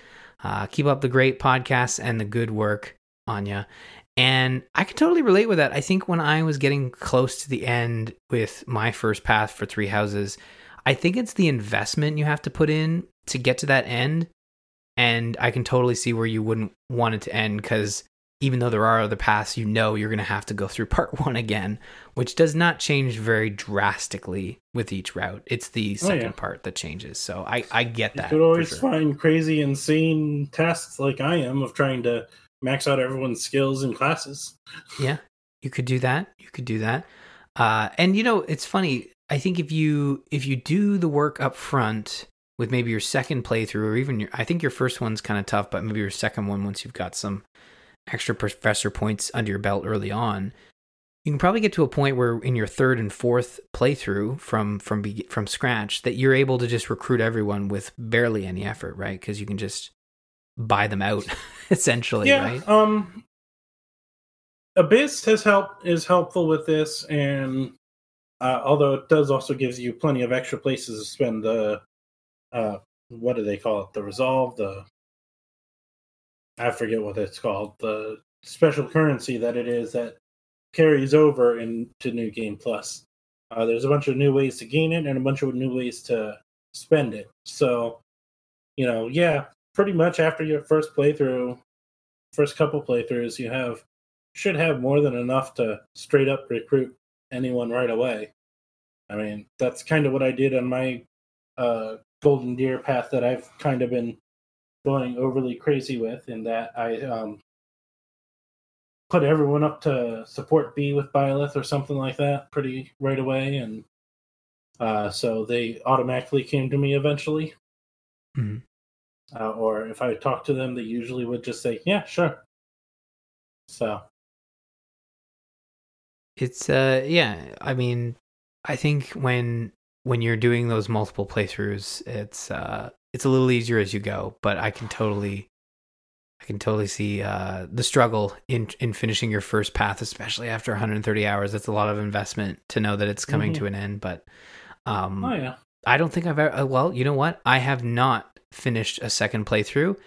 Uh, keep up the great podcasts and the good work, Anya. And I can totally relate with that. I think when I was getting close to the end with my first path for Three Houses, I think it's the investment you have to put in to get to that end and I can totally see where you wouldn't want it to end because even though there are other paths, you know you're going to have to go through part one again, which does not change very drastically with each route. It's the oh, second oh, yeah. part that changes. So I, I get that. You could always sure. find crazy, insane tests like I am of trying to max out everyone's skills and classes. Yeah, you could do that. You could do that. Uh, and you know, it's funny. I think if you if you do the work up front with maybe your second playthrough or even your I think your first one's kind of tough, but maybe your second one once you've got some extra professor points under your belt early on, you can probably get to a point where in your third and fourth playthrough from from from scratch that you're able to just recruit everyone with barely any effort, right? Because you can just buy them out essentially, yeah, right? Um Abyss has helped is helpful with this and uh, although it does also gives you plenty of extra places to spend the uh, what do they call it? The resolve, the I forget what it's called, the special currency that it is that carries over into New Game Plus. Uh, there's a bunch of new ways to gain it and a bunch of new ways to spend it. So, you know, yeah, pretty much after your first playthrough, first couple playthroughs, you have should have more than enough to straight up recruit anyone right away. I mean, that's kind of what I did on my uh, golden deer path that I've kind of been going overly crazy with, in that I um, put everyone up to support B with Byleth or something like that pretty right away, and uh, so they automatically came to me eventually. Mm-hmm. Uh, or if I talked to them, they usually would just say, "Yeah, sure." So it's uh yeah, I mean, I think when when you're doing those multiple playthroughs, it's uh, it's a little easier as you go. But I can totally, I can totally see uh, the struggle in in finishing your first path, especially after 130 hours. That's a lot of investment to know that it's coming mm-hmm. to an end. But um, oh yeah, I don't think I've ever. Uh, well, you know what? I have not finished a second playthrough.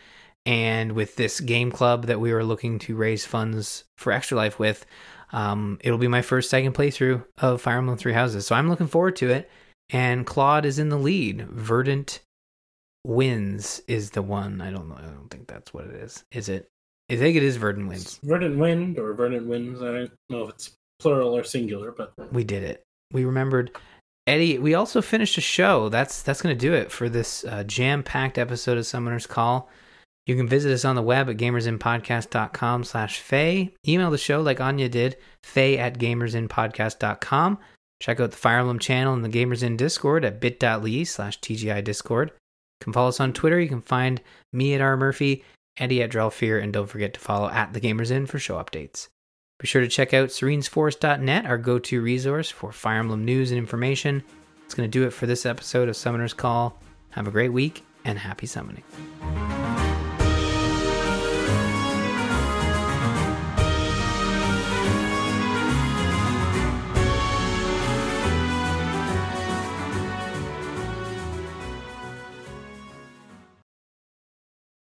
And with this game club that we were looking to raise funds for Extra Life with, um, it'll be my first second playthrough of Fire Emblem Three Houses. So I'm looking forward to it and Claude is in the lead. Verdant Winds is the one. I don't know. I don't think that's what it is. Is it? I think it is Verdant Winds. Verdant Wind or Verdant Winds. I don't know if it's plural or singular, but we did it. We remembered. Eddie, we also finished a show. That's that's going to do it for this uh, jam-packed episode of Summoner's Call. You can visit us on the web at gamersinpodcast.com slash Feh. Email the show like Anya did, feh at gamersinpodcast.com. Check out the Fire Emblem channel and the Gamers Inn Discord at bit.ly slash TGI Discord. You can follow us on Twitter. You can find me at R. Murphy, Eddie at Drelfear, and don't forget to follow at the Gamers Inn for show updates. Be sure to check out serenesforest.net, our go to resource for Fire Emblem news and information. It's going to do it for this episode of Summoner's Call. Have a great week and happy summoning.